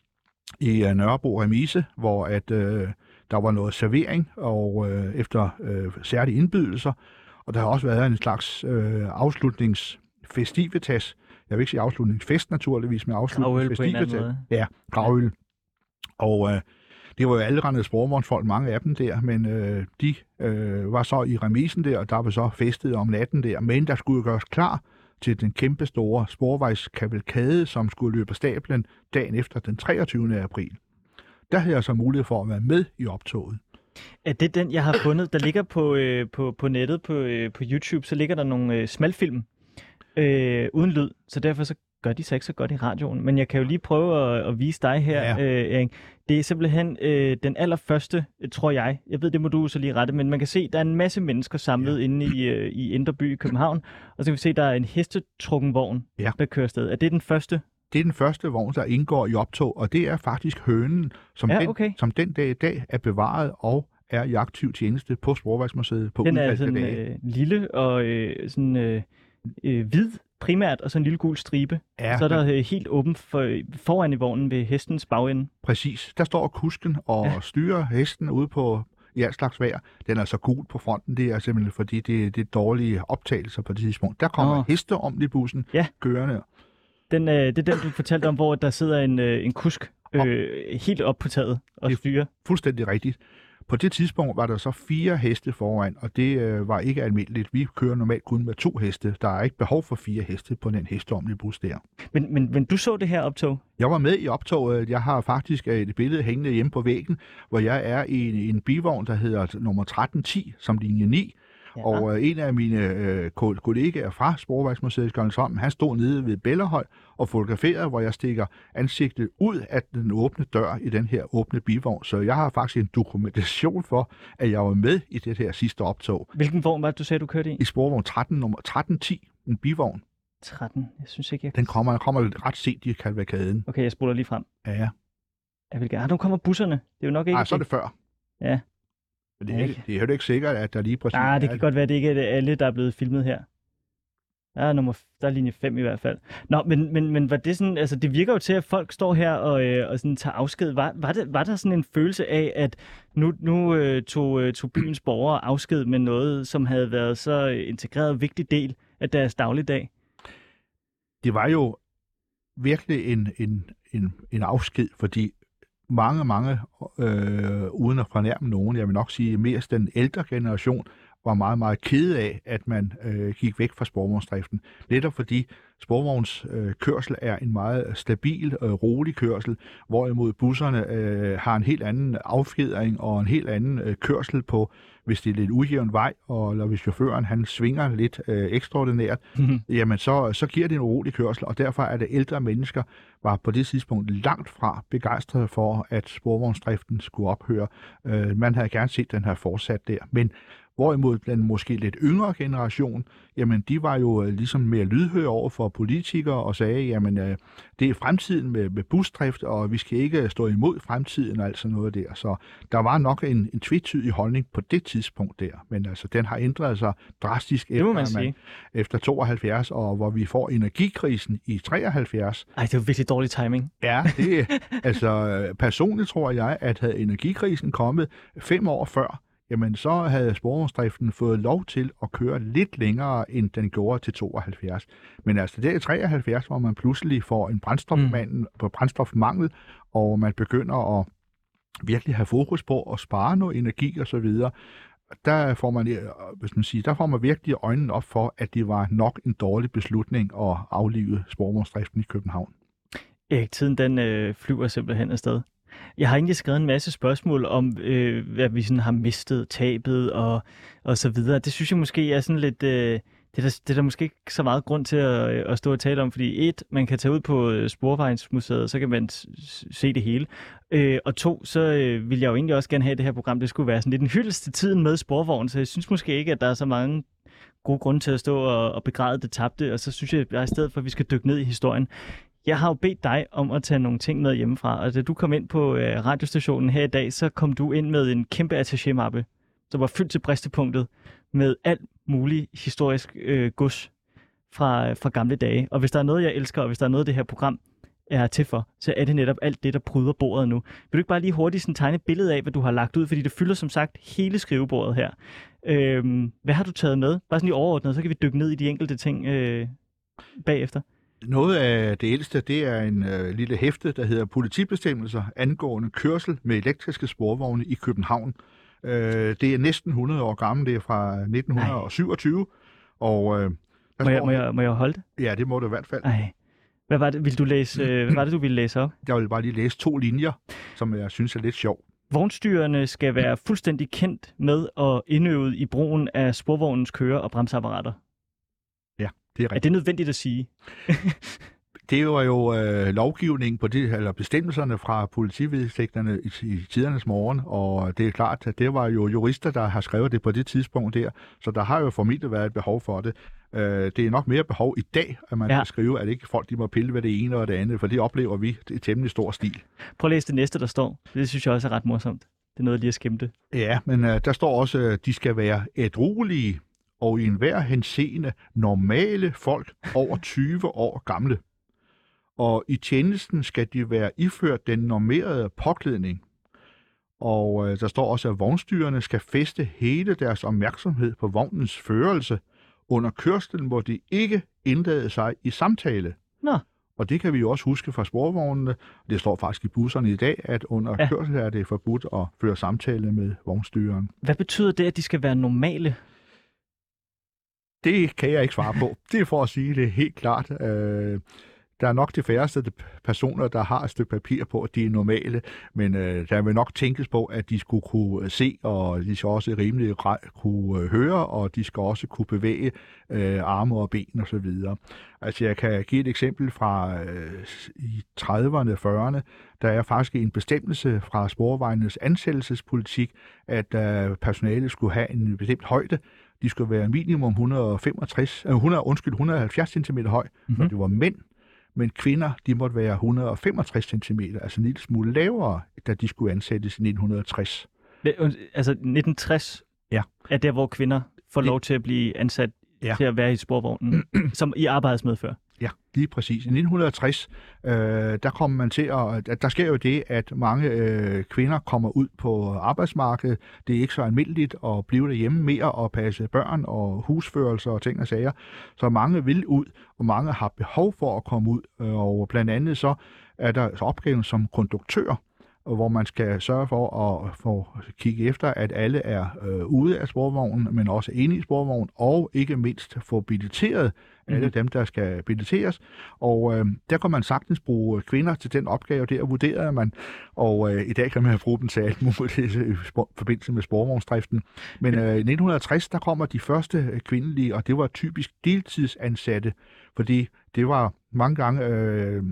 i øh, Nørrebro Remise, hvor at øh, der var noget servering og øh, efter øh, særlige indbydelser, og der har også været en slags øh, afslutningsfestivitas. Jeg vil ikke sige afslutningsfest naturligvis, men afslutningsfestivitas. Ja, gravøl. Og øh, det var jo alle rendede sporvognsfolk, mange af dem der, men øh, de øh, var så i remisen der, og der var så festet om natten der, men der skulle jo gøres klar til den kæmpe store sporvejskavalkade, som skulle løbe stablen dagen efter den 23. april. Der havde jeg så mulighed for at være med i optoget. Er det den, jeg har fundet? Der ligger på, øh, på, på nettet, på, øh, på YouTube, så ligger der nogle øh, smalfilm øh, uden lyd, så derfor så gør de sig ikke så godt i radioen. Men jeg kan jo lige prøve at, at vise dig her, Ja. øh, Erik. Det er simpelthen øh, den allerførste, tror jeg. Jeg ved, det må du så lige rette, men man kan se, der er en masse mennesker samlet ja. inde i, øh, i Indre By i København, og så kan vi se, der er en hestetrukken vogn, Ja. der kører afsted. Er det den første? Det er den første vogn, der indgår i optog, og det er faktisk hønen, som, Ja, den, okay. som den dag i dag er bevaret og er i aktiv tjeneste på Sporvejsmuseet på Den er sådan dage. øh, lille og øh, sådan øh, øh, hvid primært, og så en lille gul stribe. Ja, så er der øh, helt åben for, foran i vognen ved hestens bagende. Præcis. Der står kusken og Ja. ja. styrer hesten ude på i alt slags vejr. Den er så gul på fronten, det er simpelthen fordi, det, det er dårlige optagelser på det tidspunkt. Der kommer Nå. heste om i bussen, Ja. kørende. Den, øh, det er den, du fortalte om, hvor der sidder en, øh, en kusk øh, helt op på taget og Det- styrer. Fuldstændig rigtigt. På det tidspunkt var der så fire heste foran, og det øh, var ikke almindeligt. Vi kører normalt kun med to heste. Der er ikke behov for fire heste på den hesteomnibus der. Men, men, men du så det her optog? Jeg var med i optoget. Jeg har faktisk øh, et billede hængende hjemme på væggen, hvor jeg er i en, en bivogn, der hedder nummer 1310 som linje 9. Ja. Og øh, en af mine øh, ko- kollegaer fra Sporvejsmuseet i Skjoldsholm, han stod nede ved Bellerhøj og fotograferede, hvor jeg stikker ansigtet ud af den åbne dør i den her åbne bivogn. Så jeg har faktisk en dokumentation for, at jeg var med i det her sidste optog. Hvilken vogn var det, du sagde, du kørte i? I sporvogn 13, nummer 1310, en bivogn. 13. Jeg synes ikke, jeg... Den kommer, kommer ret sent i kalvakaden. Okay, jeg spoler lige frem. Ja, ja. Jeg vil gerne... Ah, nu kommer busserne. Det er jo nok ikke... Ej, så er det før. Ja. Men det er, ikke, det er jo ikke sikkert, at der lige præcis Ah, det kan godt være, at det ikke er alle, der er blevet filmet her. Der er, nummer, der er linje 5 i hvert fald. Nå, men, men, men var det sådan, altså det virker jo til, at folk står her og, øh, og sådan tager afsked. Var, var, det, var der sådan en følelse af, at nu, nu øh, tog, øh, tog byens borgere afsked med noget, som havde været så integreret og vigtig del af deres dagligdag? det var jo virkelig en, en, en, en afsked, fordi mange, mange, øh, uden at fornærme nogen, jeg vil nok sige mest den ældre generation, var meget, meget kede af, at man øh, gik væk fra sporvognsdriften. Netop fordi sporvognskørsel øh, kørsel er en meget stabil, øh, rolig kørsel, hvorimod busserne øh, har en helt anden affjedring og en helt anden øh, kørsel på, hvis det er lidt ujævn vej, og, eller hvis chaufføren han svinger lidt øh, ekstraordinært, Mhm. jamen så, så giver det en urolig kørsel, og derfor er det ældre mennesker, var på det tidspunkt langt fra begejstrede for, at sporvognsdriften skulle ophøre. Øh, man havde gerne set den her fortsat der, men Hvorimod den måske lidt yngre generation, jamen de var jo øh, ligesom mere lydhøre over for politikere og sagde, jamen øh, det er fremtiden med, med busdrift, og vi skal ikke stå imod fremtiden og alt sådan noget der. Så der var nok en, en tvetydig holdning på det tidspunkt der, men altså den har ændret sig drastisk Det man efter, at sige. efter 72, og hvor vi får energikrisen i 73, Ej, det var virkelig dårlig timing. Ja, det altså øh, personligt tror jeg, at havde energikrisen kommet fem år før, jamen så havde sporvognsdriften fået lov til at køre lidt længere, end den gjorde til 72. Men altså der i 73, hvor man pludselig får en brændstofmangel, på brændstofmangel, og man begynder at virkelig have fokus på at spare noget energi og så videre, der får man, øh, hvis man siger, der får man virkelig øjnene op for, at det var nok en dårlig beslutning at aflive sporvognsdriften i København. Erik, tiden den øh, flyver simpelthen afsted. Jeg har egentlig skrevet en masse spørgsmål om, øh, hvad vi sådan har mistet, tabet og, og så videre. Det synes jeg måske er sådan lidt... Øh, det, er der, det er der måske ikke så meget grund til at, øh, at stå og tale om, fordi et, man kan tage ud på øh, Sporvejsmuseet, så kan man s- s- se det hele. Øh, og to, så øh, vil jeg jo egentlig også gerne have, at det her program det skulle være sådan lidt en hyldest til tiden med sporvogn, så jeg synes måske ikke, at der er så mange gode grunde til at stå og, og begræde det tabte, og så synes jeg, at i stedet for, at vi skal dykke ned i historien, jeg har jo bedt dig om at tage nogle ting med hjemmefra, og da du kom ind på øh, radiostationen her i dag, så kom du ind med en kæmpe attaché-mappe, som var fyldt til bristepunktet med alt muligt historisk øh, gods fra, øh, fra gamle dage. Og hvis der er noget, jeg elsker, og hvis der er noget, det her program er til for, så er det netop alt det, der pryder bordet nu. Vil du ikke bare lige hurtigt sådan tegne et billede af, hvad du har lagt ud? Fordi det fylder som sagt hele skrivebordet her. Øhm, hvad har du taget med? Bare sådan lige overordnet, så kan vi dykke ned i de enkelte ting øh, bagefter. Noget af det ældste, det er en øh, lille hæfte, der hedder Politibestemmelser angående kørsel med elektriske sporvogne i København. Øh, det er næsten 100 år gammel, det er fra 1927, og øh, Må jeg, må, jeg, må jeg holde det? ja, det må det i hvert fald. Ej. Hvad var det, vil du læse, øh, hvad var det, du ville læse op? Jeg vil bare lige læse to linjer, som jeg synes er lidt sjov. Vognstyrerne skal være fuldstændig kendt med og indøvet i brugen af sporvognens køre- og bremseapparater. Det er Er rigtigt. det nødvendigt at sige? Det var jo øh, lovgivning på det, eller bestemmelserne fra politivedtægterne i, i tidernes morgen, og det er klart, at det var jo jurister, der har skrevet det på det tidspunkt der, så der har jo formentlig været et behov for det. Øh, det er nok mere behov i dag, at man Ja. ja. kan skrive, at ikke folk de må pille ved det ene og det andet, for det oplever vi i temmelig stor stil. Prøv at læse det næste, der står. Det synes jeg også er ret morsomt. Det er noget lige at skimte. Ja, men øh, der står også, at de skal være ædruelige og i enhver henseende normale folk over 20 år gamle. Og i tjenesten skal de være iført den normerede påklædning. Og øh, der står også, at vognstyrerne skal feste hele deres opmærksomhed på vognens førelse. Under kørslen må de ikke indlade sig i samtale. Nå. Og det kan vi jo også huske fra sporvognene. Det står faktisk i busserne i dag, at under Ja. kørsel er det forbudt at føre samtale med vognstyreren. Hvad betyder det, at de skal være normale? Det kan jeg ikke svare på. Det er for at sige det helt klart. Øh, der er nok de færreste personer, der har et stykke papir på, at de er normale, men øh, der vil nok tænkes på, at de skulle kunne se, og de skal også rimelig kunne øh, høre, og de skal også kunne bevæge øh, arme og ben osv. Altså jeg kan give et eksempel fra øh, i 30'erne og 40'erne. Der er faktisk en bestemmelse fra sporvejenes ansættelsespolitik, at øh, personalet skulle have en bestemt højde, de skulle være minimum 165, øh, 100, undskyld, 170 cm høj, Mhm. mm-hmm. når det var mænd. Men kvinder, de måtte være 165 cm, altså en lille smule lavere, da de skulle ansættes i 1960. Hvad- und- Altså 1960 Ja. er der, hvor kvinder får Det- lov til at blive ansat Ja. til at være i sporvognen, som i arbejdsmedfør. Ja, lige præcis. I 1960, øh, der kommer man til at, at der sker jo det, at mange øh, kvinder kommer ud på arbejdsmarkedet. Det er ikke så almindeligt at blive derhjemme mere og passe børn og husførelser og ting og sager. Så mange vil ud, og mange har behov for at komme ud. Øh, og blandt andet så er der så opgaven som konduktør, hvor man skal sørge for at få kigge efter, at alle er øh, ude af sporvognen, men også inde i sporvognen, og ikke mindst få billeteret alle Mhm. dem, der skal billeteres. Og øh, der kan man sagtens bruge kvinder til den opgave, der vurderede man. Og øh, i dag kan man bruge dem til alt muligt i forbindelse med sporvognsdriften. Men øh, i 1960, der kommer de første kvindelige, og det var typisk deltidsansatte, fordi det var mange gange øh,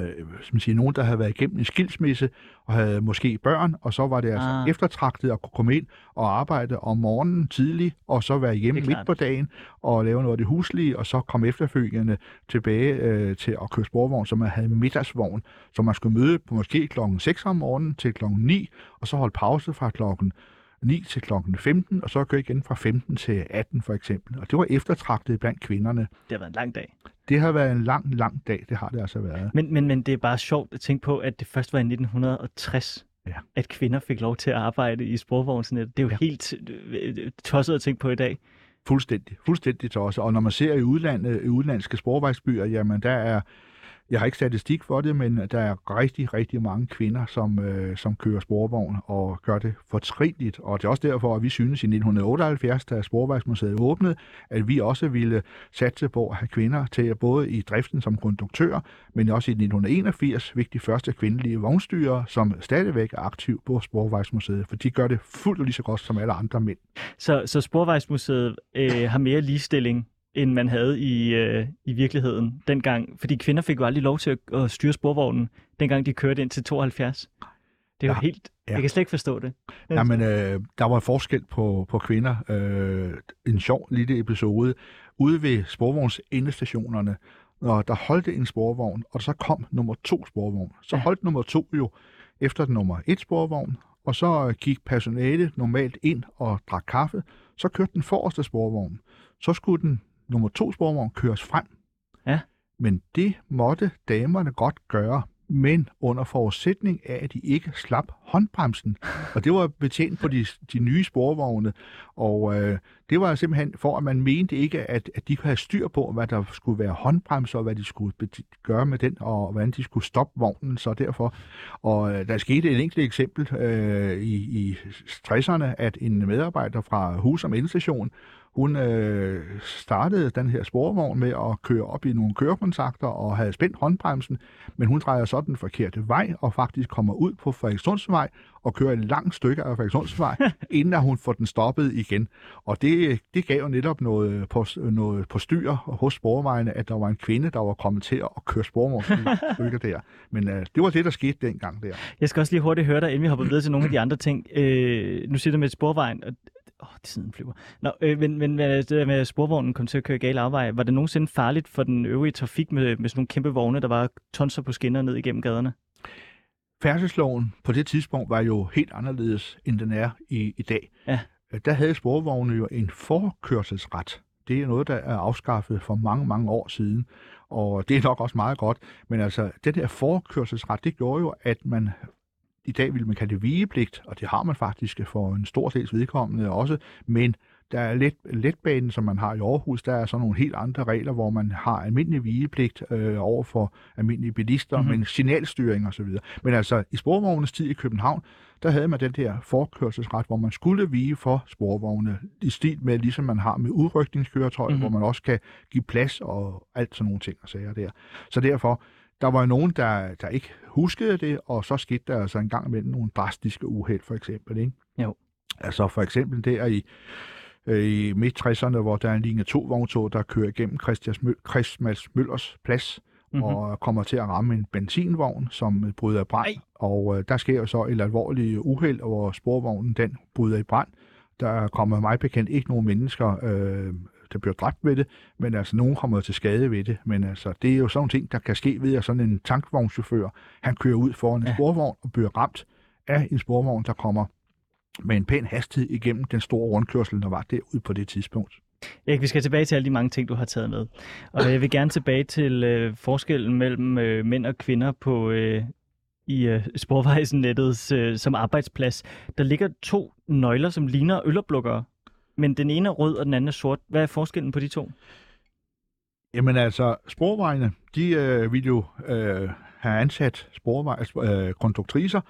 øh, som siger, nogen, der havde været igennem en skilsmisse og havde måske børn, og så var det altså Ah. eftertragtet at kunne komme ind og arbejde om morgenen tidligt, og så være hjemme midt på dagen og lave noget af det huslige, og så komme efterfølgende tilbage øh, til at køre sporvogn, så man havde middagsvogn, så man skulle møde på måske klokken 6 om morgenen til klokken 9, og så holde pause fra klokken 9 til klokken 15, og så køre igen fra 15 til 18 for eksempel. Og det var eftertragtet blandt kvinderne. Det har været en lang dag. Det har været en lang, lang dag, det har det altså været. Men, men, men det er bare sjovt at tænke på, at det først var i 1960, Ja. at kvinder fik lov til at arbejde i sporvognsnet. Det er jo ja. Helt øh, tosset at tænke på i dag. Fuldstændig, fuldstændig også. Og når man ser i udlandet, i udlandske sporvejsbyer, jamen der er, jeg har ikke statistik for det, men der er rigtig, rigtig mange kvinder, som, øh, som kører sporvogn og gør det fortrinligt. Og det er også derfor, at vi synes i 1978, da Sporvejsmuseet åbnede, at vi også ville satse på at have kvinder til både i driften som konduktør, men også i 1981 fik de første kvindelige vognstyrer, som stadigvæk er aktiv på Sporvejsmuseet, for de gør det fuldt lige så godt som alle andre mænd. Så, så Sporvejsmuseet øh, har mere ligestilling, end man havde i, øh, i virkeligheden dengang. Fordi kvinder fik jo aldrig lov til at, at styre sporvognen, dengang de kørte ind til 72. Det er jo Ja. helt... Ja. Jeg kan slet ikke forstå det. Jamen, øh, der var forskel på, på kvinder. Øh, en sjov lille episode. Ude ved sporvogns-endestationerne, når der holdte en sporvogn, og så kom nummer to sporvogn, så Ja. holdt nummer to jo efter den nummer et sporvogn, og så gik personale normalt ind og drak kaffe, så kørte den forreste sporvogn. Så skulle den nummer to sporvogn køres frem. Ja. Men det måtte damerne godt gøre, men under forudsætning af, at de ikke slap håndbremsen. Og det var betjent på de, de nye sporvogne, og øh, det var simpelthen for, at man mente ikke, at, at de kunne have styr på, hvad der skulle være håndbremser, og hvad de skulle gøre med den, og hvordan de skulle stoppe vognen, så derfor. Og øh, der skete et enkelt eksempel øh, i, i 60'erne, at en medarbejder fra Husum Elstation, hun øh, startede den her sporvogn med at køre op i nogle kørekontakter og havde spændt håndbremsen, men hun drejer så den forkerte vej og faktisk kommer ud på Frederikssundsvej og kører et langt stykke af Frederikssundsvej, inden hun får den stoppet igen. Og det, det gav jo netop noget på, noget på styr hos sporvejene, at der var en kvinde, der var kommet til at køre sporvognsstykker der. Men øh, det var det, der skete dengang der. Jeg skal også lige hurtigt høre dig, inden vi hopper videre til nogle af de andre ting. Øh, nu siger du med sporvejen, og Åh, oh, tiden flyver. Nå, øh, men, men hvad- det der med, at sporvognen kom til at køre gale afvej, var det nogensinde farligt for den øvrige trafik med, med sådan nogle kæmpe vogne, der var tonser på skinner ned igennem gaderne? Færdselsloven på det tidspunkt var jo helt anderledes, end den er i, i dag. Ja. Øh, Der havde sporvogne jo en forkørselsret. Det er noget, der er afskaffet for mange, mange år siden, og det er nok også meget godt. Men altså, den her forkørselsret, det gjorde jo, at man i dag vil man kalde det vigepligt, og det har man faktisk for en stor dels vedkommende også, men der er let, letbanen, som man har i Aarhus, der er så nogle helt andre regler, hvor man har almindelig vigepligt øh, over for almindelige bilister, Mhm. mm-hmm. men signalstyring osv. Men altså, i sporvognens tid i København, der havde man den der forkørselsret, hvor man skulle vige for sporvogne, i stil med, ligesom man har med udrykningskøretøjer, Mhm. mm-hmm. hvor man også kan give plads og alt sådan nogle ting og sager der. Så derfor, der var nogen, der, der ikke huskede det, og så skete der altså en gang imellem nogle drastiske uheld, for eksempel. Ikke? Jo. Altså for eksempel der i, øh, i midt-60'erne, hvor der er en linje 2 vogntog, der kører igennem Christians Møllers plads, Mhm. mm-hmm. og kommer til at ramme en benzinvogn, som bryder i brand. Ej. Og øh, der sker jo så et alvorligt uheld, hvor sporvognen den bryder i brand. Der kommer mig bekendt ikke nogen mennesker, øh, der bliver dræbt ved det, men altså nogen kommer til skade ved det. Men altså, det er jo sådan nogle ting, der kan ske ved, at sådan en tankvognschauffør, han kører ud foran en Ja. sporvogn og bliver ramt af en sporvogn, der kommer med en pæn hastighed igennem den store rundkørsel, der var derude på det tidspunkt. Erik, vi skal tilbage til alle de mange ting, du har taget med. Og jeg vil gerne tilbage til øh, forskellen mellem øh, mænd og kvinder på øh, i øh, sporvejsnettet øh, som arbejdsplads. Der ligger to nøgler, som ligner øloplukkere, men den ene er rød, og den anden er sort. Hvad er forskellen på de to? Jamen altså, sporvejene, de øh, ville jo øh, have ansat sporvejs øh, konduktriser,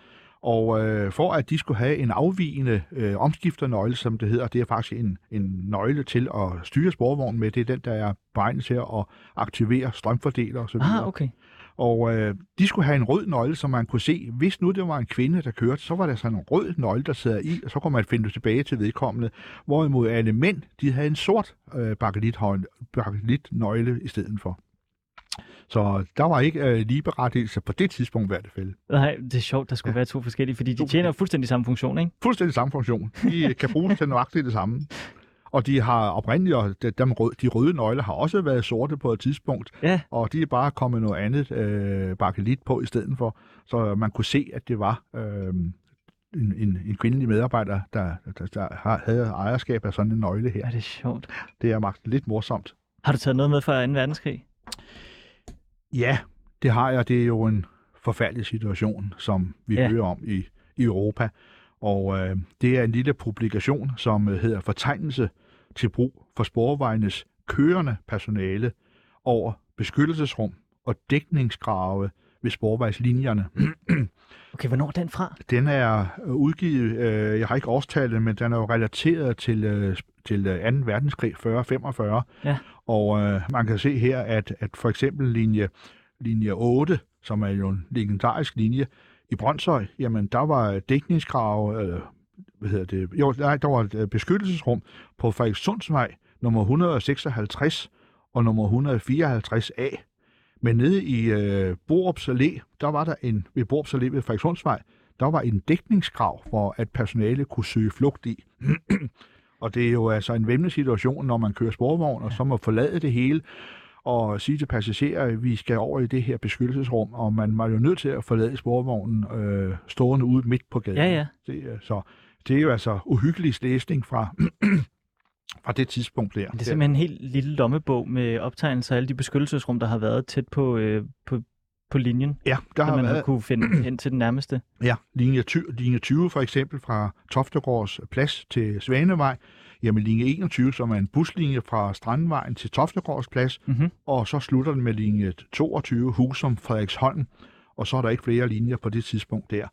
og øh, for at de skulle have en afvigende øh, omskifternøgle, som det hedder, det er faktisk en, en nøgle til at styre sporvognen med, det er den, der er beregnet til at aktivere strømfordeler osv. Ah, okay. Og øh, de skulle have en rød nøgle, som man kunne se. Hvis nu det var en kvinde, der kørte, så var der sådan en rød nøgle, der sidder i, og så kunne man finde det tilbage til vedkommende. Hvorimod alle mænd, de havde en sort øh, bakelit-nøgle i stedet for. Så der var ikke øh, ligeberettigelse på det tidspunkt i hvert fald. Nej, det er sjovt, der skulle ja. være to forskellige, fordi de tjener fuldstændig samme funktion, ikke? Fuldstændig samme funktion. De kan bruges til nøjagtigt det samme. Og de har oprindeligt, og de, dem de røde nøgler har også været sorte på et tidspunkt, Ja, og de er bare kommet noget andet øh, bakelit på i stedet for, så man kunne se, at det var øh, en, en, en kvindelig medarbejder, der, der, der har- havde ejerskab af sådan en nøgle her. er det sjovt. Det er magt lidt morsomt. Har du taget noget med fra 2. verdenskrig? Ja, det har jeg. Det er jo en forfærdelig situation, som vi Ja. ja. hører om i, i Europa. Og øh, det er en lille publikation, som hedder Fortegnelse til brug for sporvejens kørende personale over beskyttelsesrum og dækningsgrave ved sporvejslinjerne. Okay, hvornår er den fra? Den er øh, udgivet, øh, jeg har ikke årstallet, men den er jo relateret til, øh, til øh, 2. verdenskrig 40-45. Ja. Og øh, man kan se her, at, at for eksempel linje, linje 8, som er jo en legendarisk linje i Brøndshøj, jamen der var dækningskrav, øh, hvad hedder det, jo, nej, der var et øh, beskyttelsesrum på Frederikssundsvej nummer 156 og nummer 154A. Men nede i øh, Borups Allé, der var der en, ved Borups Allé ved Frederikssundsvej, der var en dækningskrav, hvor at personale kunne søge flugt i. og det er jo altså en vemmelig situation, når man kører sporvogn, og så må forlade det hele, og sige til passagerer, at vi skal over i det her beskyttelsesrum, og man var jo nødt til at forlade sporvognen øh, stående ude midt på gaden. Ja, ja. Det, så det er jo altså uhyggelig læsning fra, fra det tidspunkt der. Det er simpelthen en helt lille lommebog med optegnelser af alle de beskyttelsesrum, der har været tæt på, øh, på, på linjen, Ja, der har man været kunne finde hen til den nærmeste. Ja, linje 20, linje 20 for eksempel fra Toftegårds plads til Svanevej. Jamen linje 21, som er en buslinje fra Strandvejen til Toftegårds plads. Mhm. Og så slutter den med linje 22, Husum Frederiksholm. Og så er der ikke flere linjer på det tidspunkt der.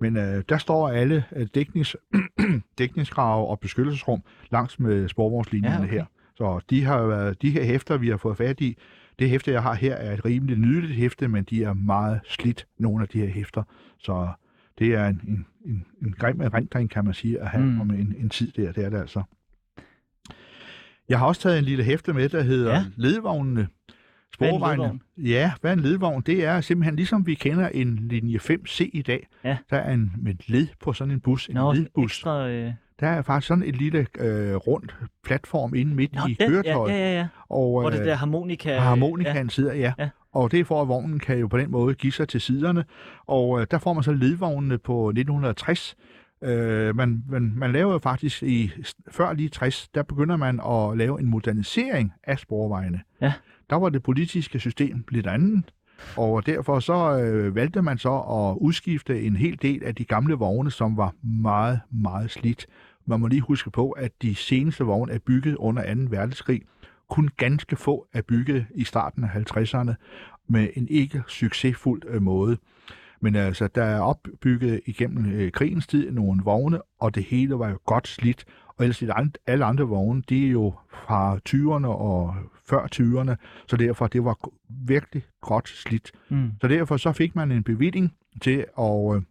Men øh, der står alle øh, dæknings, dækningskrav og beskyttelsesrum langs med sporvognslinjerne Ja, okay. her. Så de, har været, de her hæfter, vi har fået fat i, det hæfte, jeg har her, er et rimelig nydeligt hæfte, men de er meget slidt, nogle af de her hæfter. Så det er en, en, en, en grim erindring, kan man sige, at have Mm. om en, en tid der. Det er det altså. Jeg har også taget en lille hæfte med, der hedder ja. ledvognene. Sporvejene. Ja, hvad er en ledvogn? Det er simpelthen ligesom vi kender en linje 5C i dag. Ja. Der er en med et led på sådan en bus, en Nå, ledbus. ekstra... Øh... Der er faktisk sådan et lille øh, rundt platform inde midt Nå, i den, køretøjet. ja, ja, ja. Og, Hvor det øh, der harmonika... harmonikaen sidder, ja. Ja. ja. Og det er for, at vognen kan jo på den måde give sig til siderne. Og øh, der får man så ledvognene på 1960. Øh, man, man, man laver jo faktisk i før lige 60, der begynder man at lave en modernisering af sporvejene. Ja. Der var det politiske system lidt andet, og derfor så øh, valgte man så at udskifte en hel del af de gamle vogne, som var meget, meget slidt. Man må lige huske på, at de seneste vogne er bygget under 2. verdenskrig. Kun ganske få er bygget i starten af 50'erne med en ikke succesfuld øh, måde. Men altså, der er opbygget igennem øh, krigens tid nogle vogne, og det hele var jo godt slidt. Og ellers alle andre vogne, de er jo fra 20'erne og før 20'erne, så derfor det var virkelig godt slidt. Mm. Så derfor så fik man en bevilling til at øh,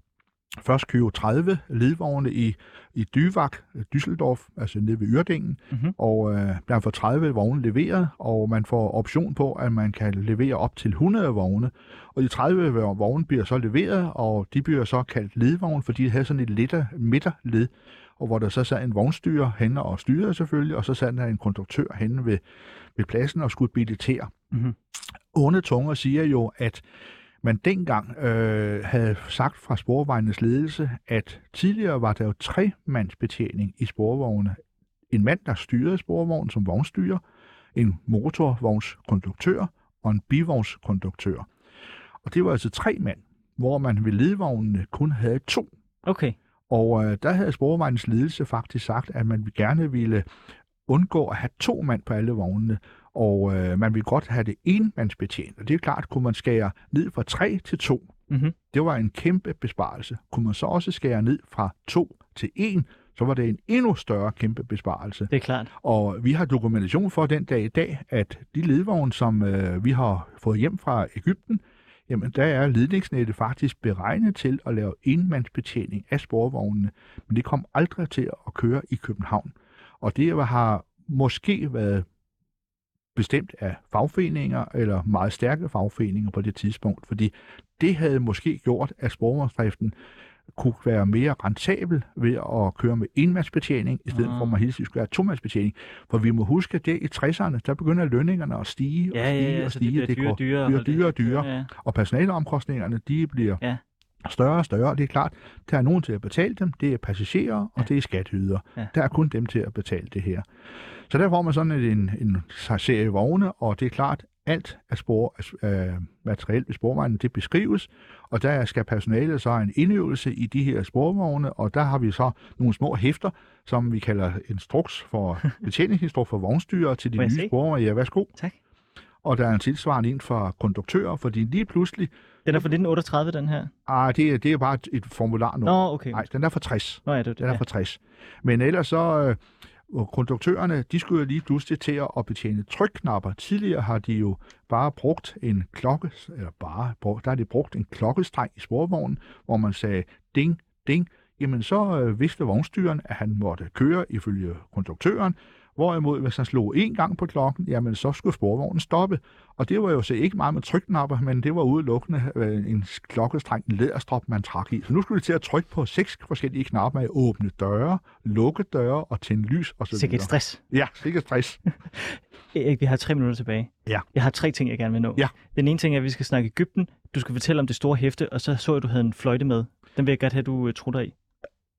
først købe 30 ledvogne i, i Dyvak, Düsseldorf, altså nede ved Yrdingen, Mhm. og øh, der får 30 vogne leveret, og man får option på, at man kan levere op til 100 vogne. Og de 30 vogne bliver så leveret, og de bliver så kaldt ledvogne, fordi de havde sådan et midterled, og hvor der så sad en vognstyrer henne og styrede selvfølgelig, og så sad der en konduktør henne ved, ved pladsen og skulle bilitere. Mhm. Onde tunger siger jo, at man dengang øh, havde sagt fra sporvejens ledelse, at tidligere var der jo tremandsbetjening i sporvogne. En mand, der styrede sporvognen som vognstyrer, en motorvognskonduktør og en bivognskonduktør. Og det var altså tre mand, hvor man ved ledvognene kun havde to. Okay. Og øh, der havde sporvejens ledelse faktisk sagt, at man gerne ville undgå at have to mand på alle vognene. og øh, man ville godt have det enmandsbetjent. Og det er klart, kunne man skære ned fra 3 til 2. Mhm. Det var en kæmpe besparelse. Kunne man så også skære ned fra 2 til 1, så var det en endnu større kæmpe besparelse. Det er klart. Og vi har dokumentation for den dag i dag, at de ledvogne, som øh, vi har fået hjem fra Ægypten, jamen der er ledningsnettet faktisk beregnet til at lave enmandsbetjening af sporvognene, men det kom aldrig til at køre i København. Og det har måske været bestemt af fagforeninger, eller meget stærke fagforeninger på det tidspunkt, fordi det havde måske gjort, at sporvognsdriften kunne være mere rentabel ved at køre med enmandsbetjening, i stedet for at man hele tiden skulle have tomandsbetjening. For vi må huske, at det i 60'erne, der begynder lønningerne at stige og Ja, stige ja, ja, og så det stige. bliver dyrere går bliver holde det. dyrere og dyrere. Ja, ja. Og personaleomkostningerne, de bliver Ja. større og større. Det er klart, der er nogen til at betale dem. Det er passagerer, og Ja. det er skatteydere. Ja. Der er kun dem til at betale det her. Så der får man sådan en, en serie vogne, og det er klart, alt af spor, øh, materiel ved sporvejen, det beskrives, og der skal personalet så have en indøvelse i de her sporvogne, og der har vi så nogle små hæfter, som vi kalder instruks for betjeningsinstruks for vognstyrer til de nye se? sporvogne. Ja, værsgo. Tak. Og der er en tilsvarende en for konduktører, fordi lige pludselig, Den er fra 1938, den her. ah, det, er- det er bare et, formular nu. Nå, okay. Nej, den er for 60. Nå, ja, det er det. Den er Ja. fra 60. Men ellers så, øh, konduktørerne, de skulle jo lige pludselig til at betjene trykknapper. Tidligere har de jo bare brugt en klokke, eller bare, der har de brugt en klokkestreng i sporvognen, hvor man sagde ding, ding. Jamen så øh, vidste vognstyren, at han måtte køre ifølge konduktøren, Hvorimod, hvis han slog en gang på klokken, jamen så skulle sporvognen stoppe. Og det var jo så ikke meget med trykknapper, men det var udelukkende øh, en klokkestreng, en læderstrop, man trak i. Så nu skulle de til at trykke på seks forskellige knapper af åbne døre, lukke døre og tænde lys osv. Sikkert stress. Ja, sikkert stress. Erik, vi har tre minutter tilbage. Ja. Jeg har tre ting, jeg gerne vil nå. Ja. Den ene ting er, at vi skal snakke Ægypten. Du skal fortælle om det store hæfte, og så så jeg, at du havde en fløjte med. Den vil jeg godt have, at du uh, trutter i.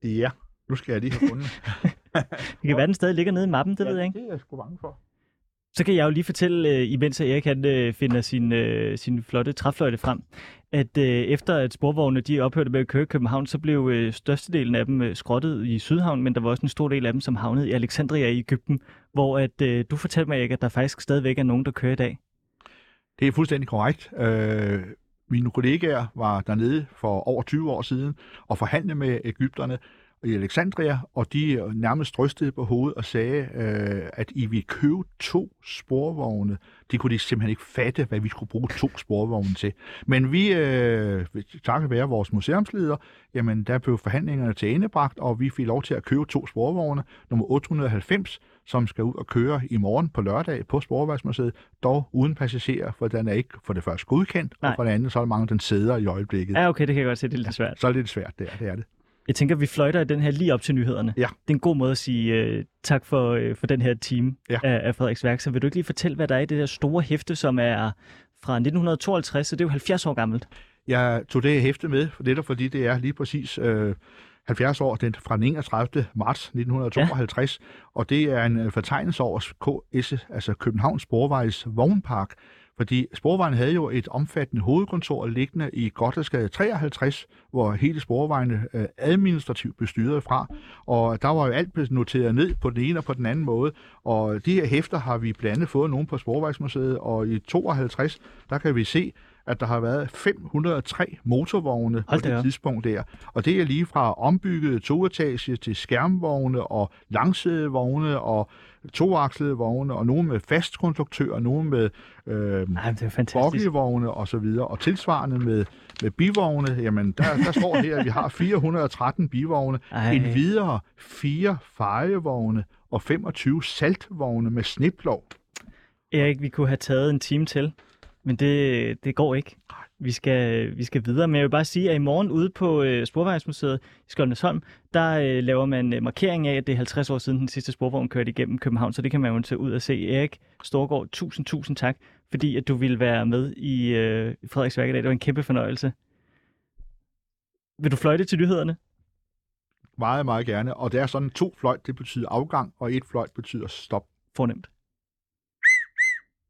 Ja, nu skal jeg lige have fundet. Det kan være, den stadig ligger nede i mappen, det ved jeg ikke. Det er jeg sgu bange for. Så kan jeg jo lige fortælle, øh, imens Erik han, øh, finder sin, øh, sin flotte træfløjte frem, at efter at sporvognene de ophørte med at køre i København, så blev størstedelen af dem skrottet i Sydhavn, men der var også en stor del af dem, som havnede i Alexandria i Ægypten, hvor at, du fortalte mig, Erik, at der faktisk stadigvæk er nogen, der kører i dag. Det er fuldstændig korrekt. Øh, mine kollegaer var dernede for over 20 år siden og forhandlede med Ægypterne i Alexandria, og de nærmest rystede på hovedet og sagde, øh, at I vil købe to sporvogne. Det kunne de simpelthen ikke fatte, hvad vi skulle bruge to sporvogne til. Men vi, øh, takket være vores museumsleder, jamen der blev forhandlingerne til endebragt, og vi fik lov til at købe to sporvogne, nummer 890, som skal ud og køre i morgen på lørdag på Sporvejsmuseet, dog uden passagerer, for den er ikke for det første godkendt, Nej. og for det andet så er der mange, den sæder i øjeblikket. Ja, okay, det kan jeg godt se, det er lidt svært. Så er det lidt svært, det er det. Er det. Jeg tænker, vi fløjter i den her lige op til nyhederne. Ja. Det er en god måde at sige øh, tak for, øh, for den her time Ja. af, af Frederiks værk. Så vil du ikke lige fortælle, hvad der er i det der store hæfte, som er fra 1952, så det er jo 70 år gammelt. Jeg tog det hæfte med, for netop fordi det er lige præcis øh, 70 år, den fra den 31. marts 1952, ja. og det er en øh, fortegnelse over KS, altså Københavns Sporvejs vognpark, fordi Sporvejen havde jo et omfattende hovedkontor liggende i Gottesgade 53, hvor hele Sporvejene øh, administrativt bestyrede fra, og der var jo alt noteret ned på den ene og på den anden måde, og de her hæfter har vi blandt andet fået nogle på Sporvejsmuseet, og i 52, der kan vi se, at der har været 503 motorvogne Hold på det tidspunkt der. Og det er lige fra ombyggede togetage til skærmvogne og langsædevogne og toakslede vogne, og nogle med fast konduktør, og nogle med øh, boggevogne og så videre. Og tilsvarende med, med bivogne, jamen der, der står her, at vi har 413 bivogne, Ej. en videre fire fejevogne og 25 saltvogne med sniplov. Erik, vi kunne have taget en time til, men det, det går ikke. Vi skal, vi skal videre, men jeg vil bare sige, at i morgen ude på øh, Sporvejsmuseet i Skjoldnesholm, der øh, laver man øh, markering af, at det er 50 år siden den sidste sporvogn kørte igennem København, så det kan man jo tage ud og se. Erik Storgård, tusind, tusind tak, fordi at du ville være med i øh, Frederiks Værk i dag. Det var en kæmpe fornøjelse. Vil du fløjte til nyhederne? Meget, meget gerne. Og det er sådan, to fløjt, det betyder afgang, og et fløjt betyder stop. Fornemt.